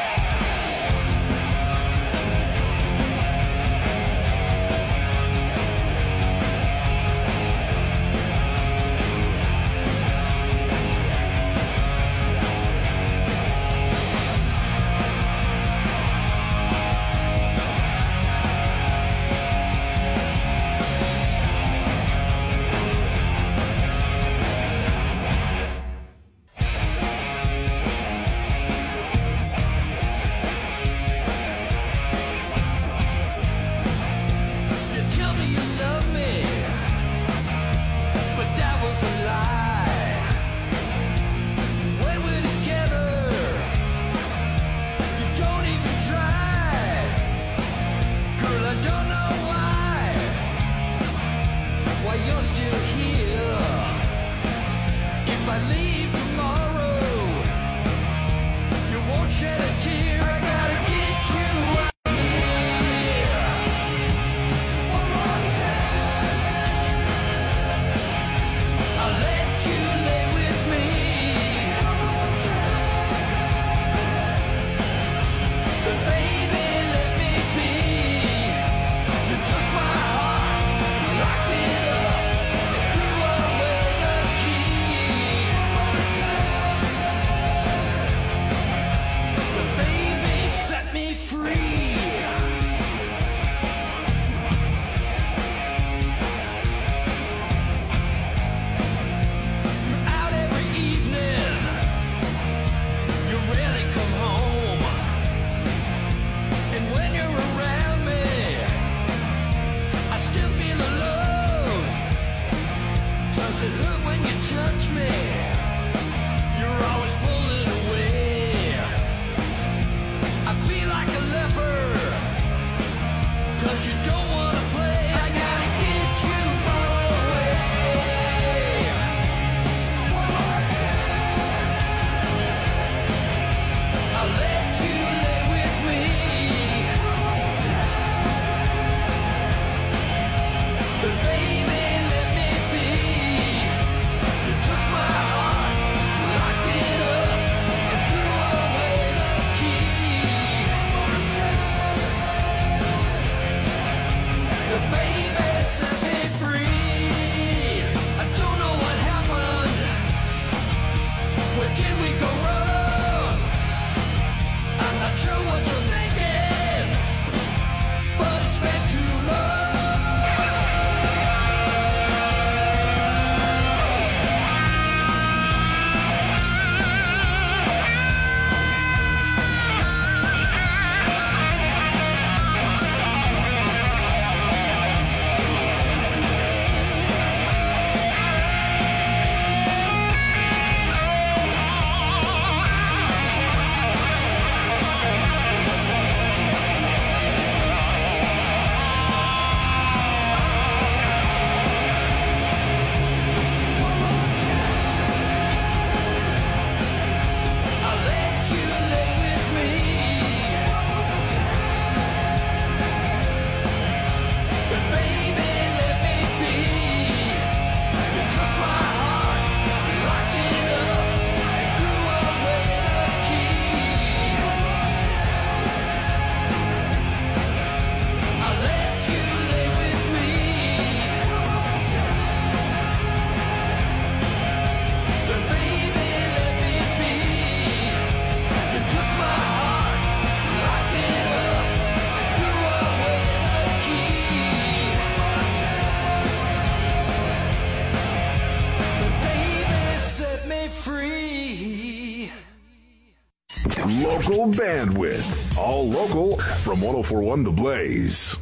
Bandwidth. All local from 1041 The Blaze.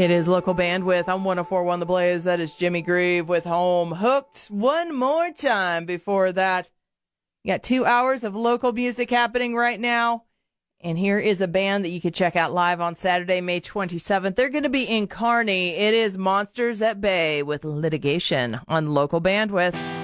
It is local bandwidth on 1041 The Blaze. That is Jimmy Grieve with Home Hooked. One more time before that. You got two hours of local music happening right now. And here is a band that you could check out live on Saturday, May 27th. They're going to be in Kearney. It is Monsters at Bay with litigation on local bandwidth.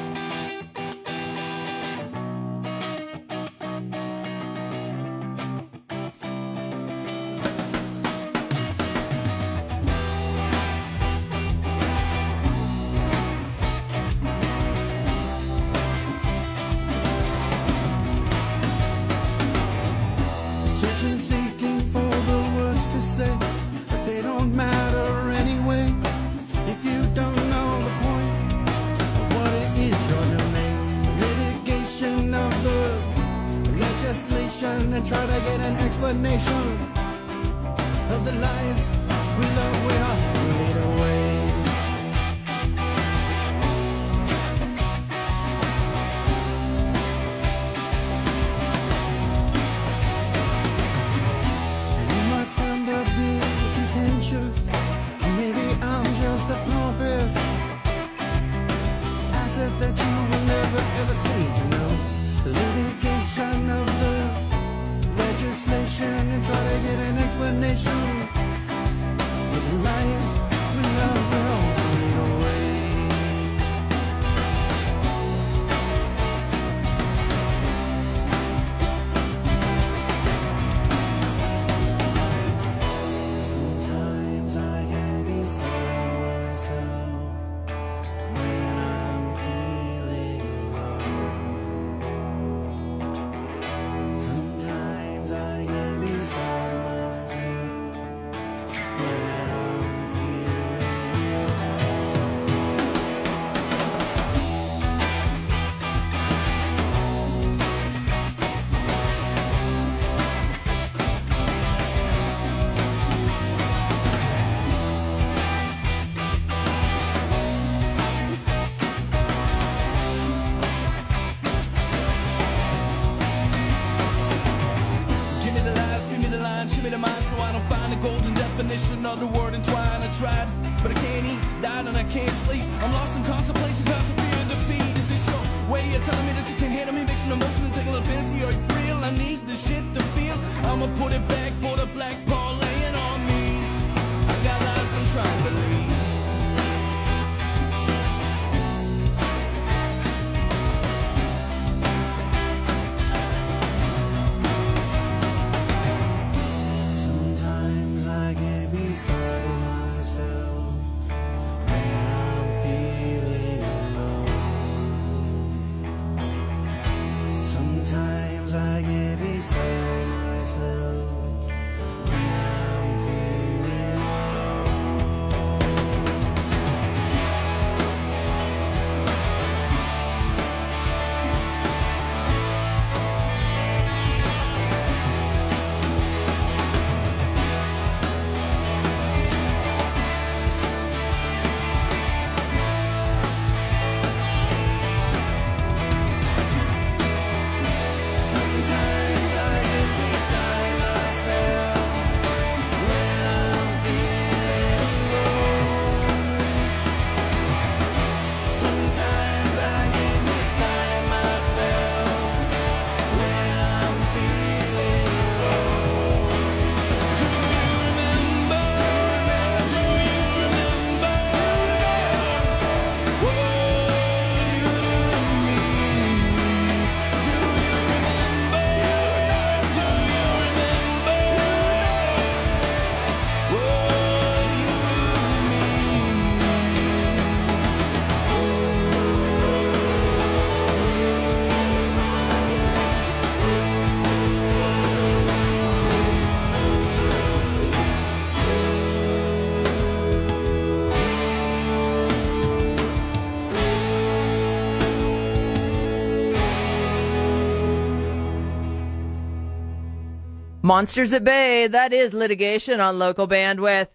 Monsters at Bay, that is litigation on local bandwidth.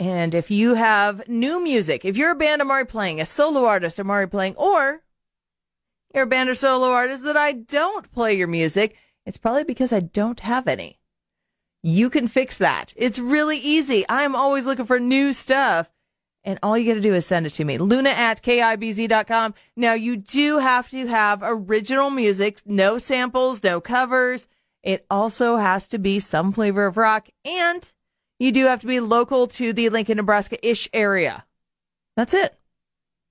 And if you have new music, if you're a band I'm playing, a solo artist I'm playing, or you're a band or solo artist that I don't play your music, it's probably because I don't have any. You can fix that. It's really easy. I'm always looking for new stuff. And all you got to do is send it to me. Luna at KIBZ.com. Now you do have to have original music, no samples, no covers. It also has to be some flavor of rock and you do have to be local to the Lincoln, Nebraska ish area. That's it.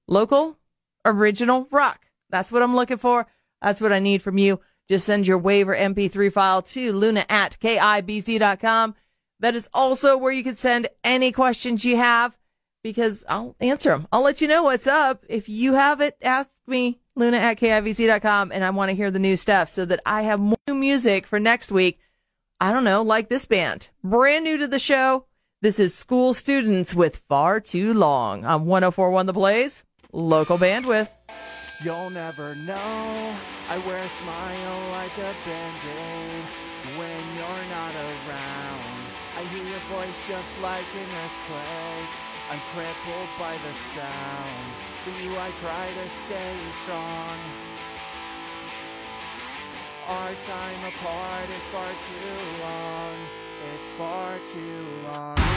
Local, original rock. That's what I'm looking for. That's what I need from you. Just send your waiver MP3 file to luna at KIBZ.com. That is also where you can send any questions you have because I'll answer them. I'll let you know what's up. If you have it, ask me, luna at KIBZ.com, and I want to hear the new stuff so that I have more new music for next week. I don't know, like this band. Brand new to the show. This is School Students with Far Too Long on 1041 The Blaze, local bandwidth. You'll never know. I wear a smile like a band-aid when you're not around. I hear your voice just like an earthquake. I'm crippled by the sound. For you, I try to stay strong. Our time apart is far too long. It's far too long.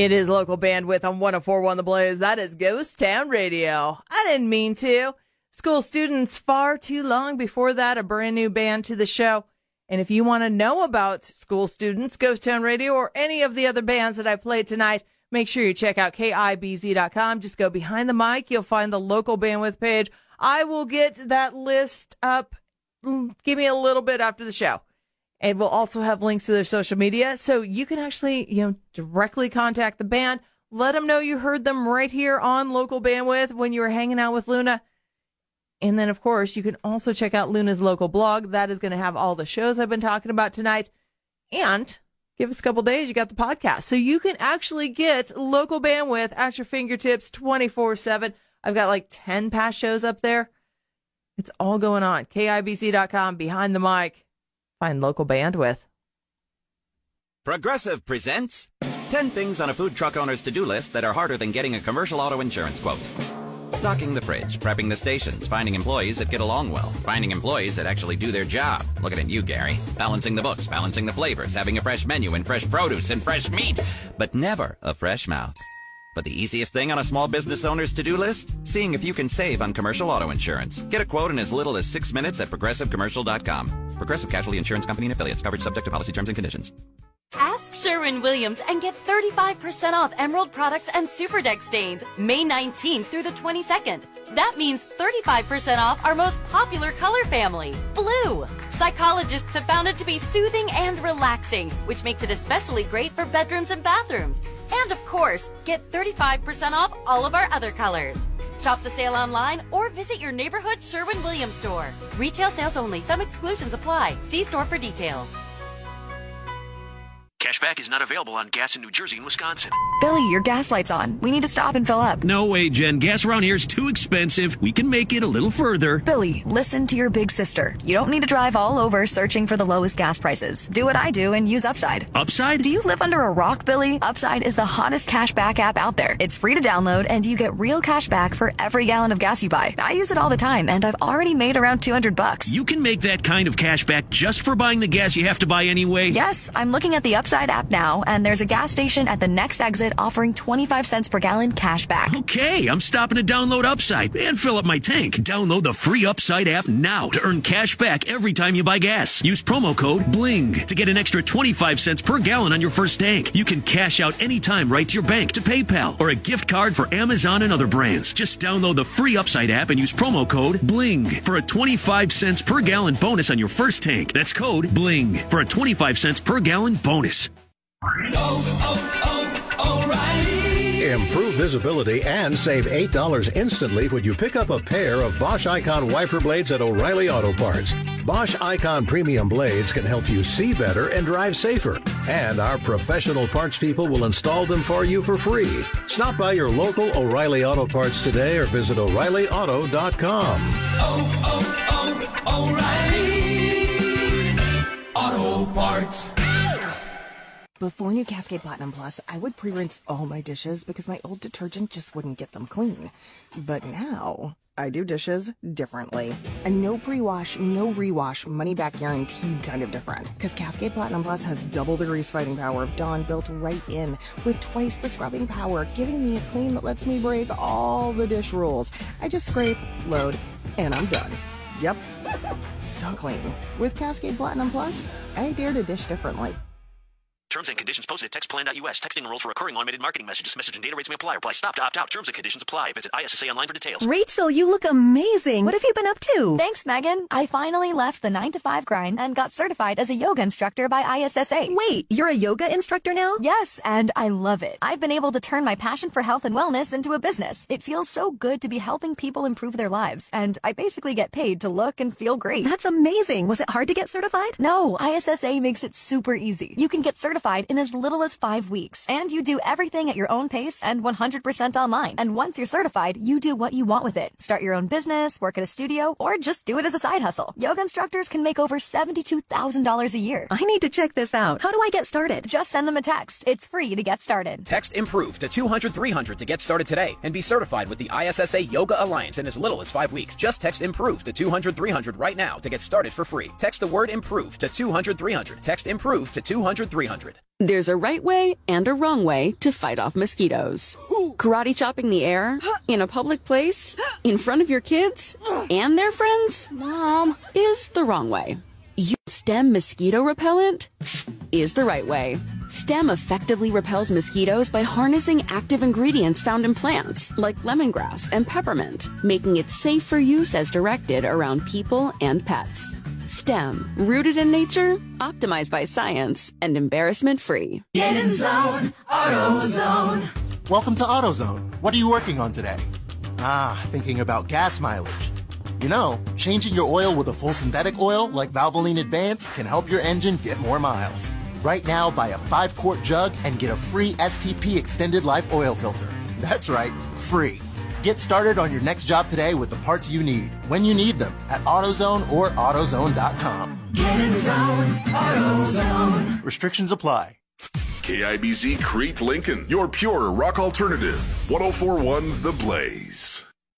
It is local bandwidth on 1041 The Blaze. That is Ghost Town Radio. I didn't mean to. School students far too long before that, a brand new band to the show. And if you want to know about school students, Ghost Town Radio, or any of the other bands that I played tonight, make sure you check out KIBZ.com. Just go behind the mic. You'll find the local bandwidth page. I will get that list up. mm, Give me a little bit after the show. And we'll also have links to their social media. So you can actually, you know, directly contact the band. Let them know you heard them right here on local bandwidth when you were hanging out with Luna. And then, of course, you can also check out Luna's local blog. That is going to have all the shows I've been talking about tonight. And give us a couple days, you got the podcast. So you can actually get local bandwidth at your fingertips 24 7. I've got like 10 past shows up there. It's all going on. KIBZ.com, behind the mic. Find local bandwidth. Progressive presents 10 things on a food truck owner's to do list that are harder than getting a commercial auto insurance quote. Stocking the fridge, prepping the stations, finding employees that get along well, finding employees that actually do their job. Looking at you, Gary. Balancing the books, balancing the flavors, having a fresh menu and fresh produce and fresh meat, but never a fresh mouth. But the easiest thing on a small business owner's to do list? Seeing if you can save on commercial auto insurance. Get a quote in as little as six minutes at progressivecommercial.com. Progressive Casualty Insurance Company and affiliates. Coverage subject to policy terms and conditions. Ask Sherwin Williams and get 35% off Emerald products and Super Deck stains May 19th through the 22nd. That means 35% off our most popular color family, blue. Psychologists have found it to be soothing and relaxing, which makes it especially great for bedrooms and bathrooms. And of course, get 35% off all of our other colors. Shop the sale online or visit your neighborhood Sherwin Williams store. Retail sales only. Some exclusions apply. See store for details. Cashback is not available on gas in New Jersey and Wisconsin. Billy, your gas light's on. We need to stop and fill up. No way, Jen. Gas around here is too expensive. We can make it a little further. Billy, listen to your big sister. You don't need to drive all over searching for the lowest gas prices. Do what I do and use Upside. Upside? Do you live under a rock, Billy? Upside is the hottest cashback app out there. It's free to download and you get real cash back for every gallon of gas you buy. I use it all the time and I've already made around 200 bucks. You can make that kind of cash back just for buying the gas you have to buy anyway. Yes, I'm looking at the Upside app now, and there's a gas station at the next exit offering 25 cents per gallon cash back. Okay, I'm stopping to download Upside and fill up my tank. Download the free Upside app now to earn cash back every time you buy gas. Use promo code BLING to get an extra 25 cents per gallon on your first tank. You can cash out anytime right to your bank, to PayPal, or a gift card for Amazon and other brands. Just download the free Upside app and use promo code BLING for a 25 cents per gallon bonus on your first tank. That's code BLING for a 25 cents per gallon bonus. Improve visibility and save $8 instantly when you pick up a pair of Bosch Icon wiper blades at O'Reilly Auto Parts. Bosch Icon premium blades can help you see better and drive safer. And our professional parts people will install them for you for free. Stop by your local O'Reilly Auto Parts today or visit O'ReillyAuto.com. Oh, oh, oh, O'Reilly Auto Parts. Before new Cascade Platinum Plus, I would pre-rinse all my dishes because my old detergent just wouldn't get them clean. But now, I do dishes differently. A no pre-wash, no rewash, money-back guaranteed kind of different. Because Cascade Platinum Plus has double the grease fighting power of Dawn built right in, with twice the scrubbing power, giving me a clean that lets me break all the dish rules. I just scrape, load, and I'm done. Yep. So clean. With Cascade Platinum Plus, I dare to dish differently. Terms and conditions posted at textplan.us. Texting enrolls for recurring automated marketing messages. Message and data rates may apply. Reply stop to opt out. Terms and conditions apply. Visit ISSA online for details. Rachel, you look amazing. What have you been up to? Thanks, Megan. I finally left the 9 to 5 grind and got certified as a yoga instructor by ISSA. Wait, you're a yoga instructor now? Yes, and I love it. I've been able to turn my passion for health and wellness into a business. It feels so good to be helping people improve their lives, and I basically get paid to look and feel great. That's amazing. Was it hard to get certified? No, ISSA makes it super easy. You can get certified in as little as five weeks, and you do everything at your own pace and 100% online. And once you're certified, you do what you want with it. Start your own business, work at a studio, or just do it as a side hustle. Yoga instructors can make over $72,000 a year. I need to check this out. How do I get started? Just send them a text. It's free to get started. Text IMPROVE to 200 300 to get started today and be certified with the ISSA Yoga Alliance in as little as five weeks. Just text IMPROVE to 200 300 right now to get started for free. Text the word IMPROVE to 200 300. Text IMPROVE to 200 300. 800 There's a right way and a wrong way to fight off mosquitoes. Karate chopping the air, in a public place, in front of your kids, and their friends, Mom, is the wrong way. STEM mosquito repellent is the right way. STEM effectively repels mosquitoes by harnessing active ingredients found in plants like lemongrass and peppermint, making it safe for use as directed around people and pets. STEM, rooted in nature, optimized by science, and embarrassment free. Get in zone, AutoZone. Welcome to AutoZone. What are you working on today? Ah, thinking about gas mileage. You know, changing your oil with a full synthetic oil like Valvoline Advance can help your engine get more miles. Right now, buy a 5 quart jug and get a free STP extended life oil filter. That's right, free. Get started on your next job today with the parts you need, when you need them, at AutoZone or AutoZone.com. Get in zone, AutoZone. Restrictions apply. KIBZ Crete Lincoln, your pure rock alternative. 1041 The Blaze.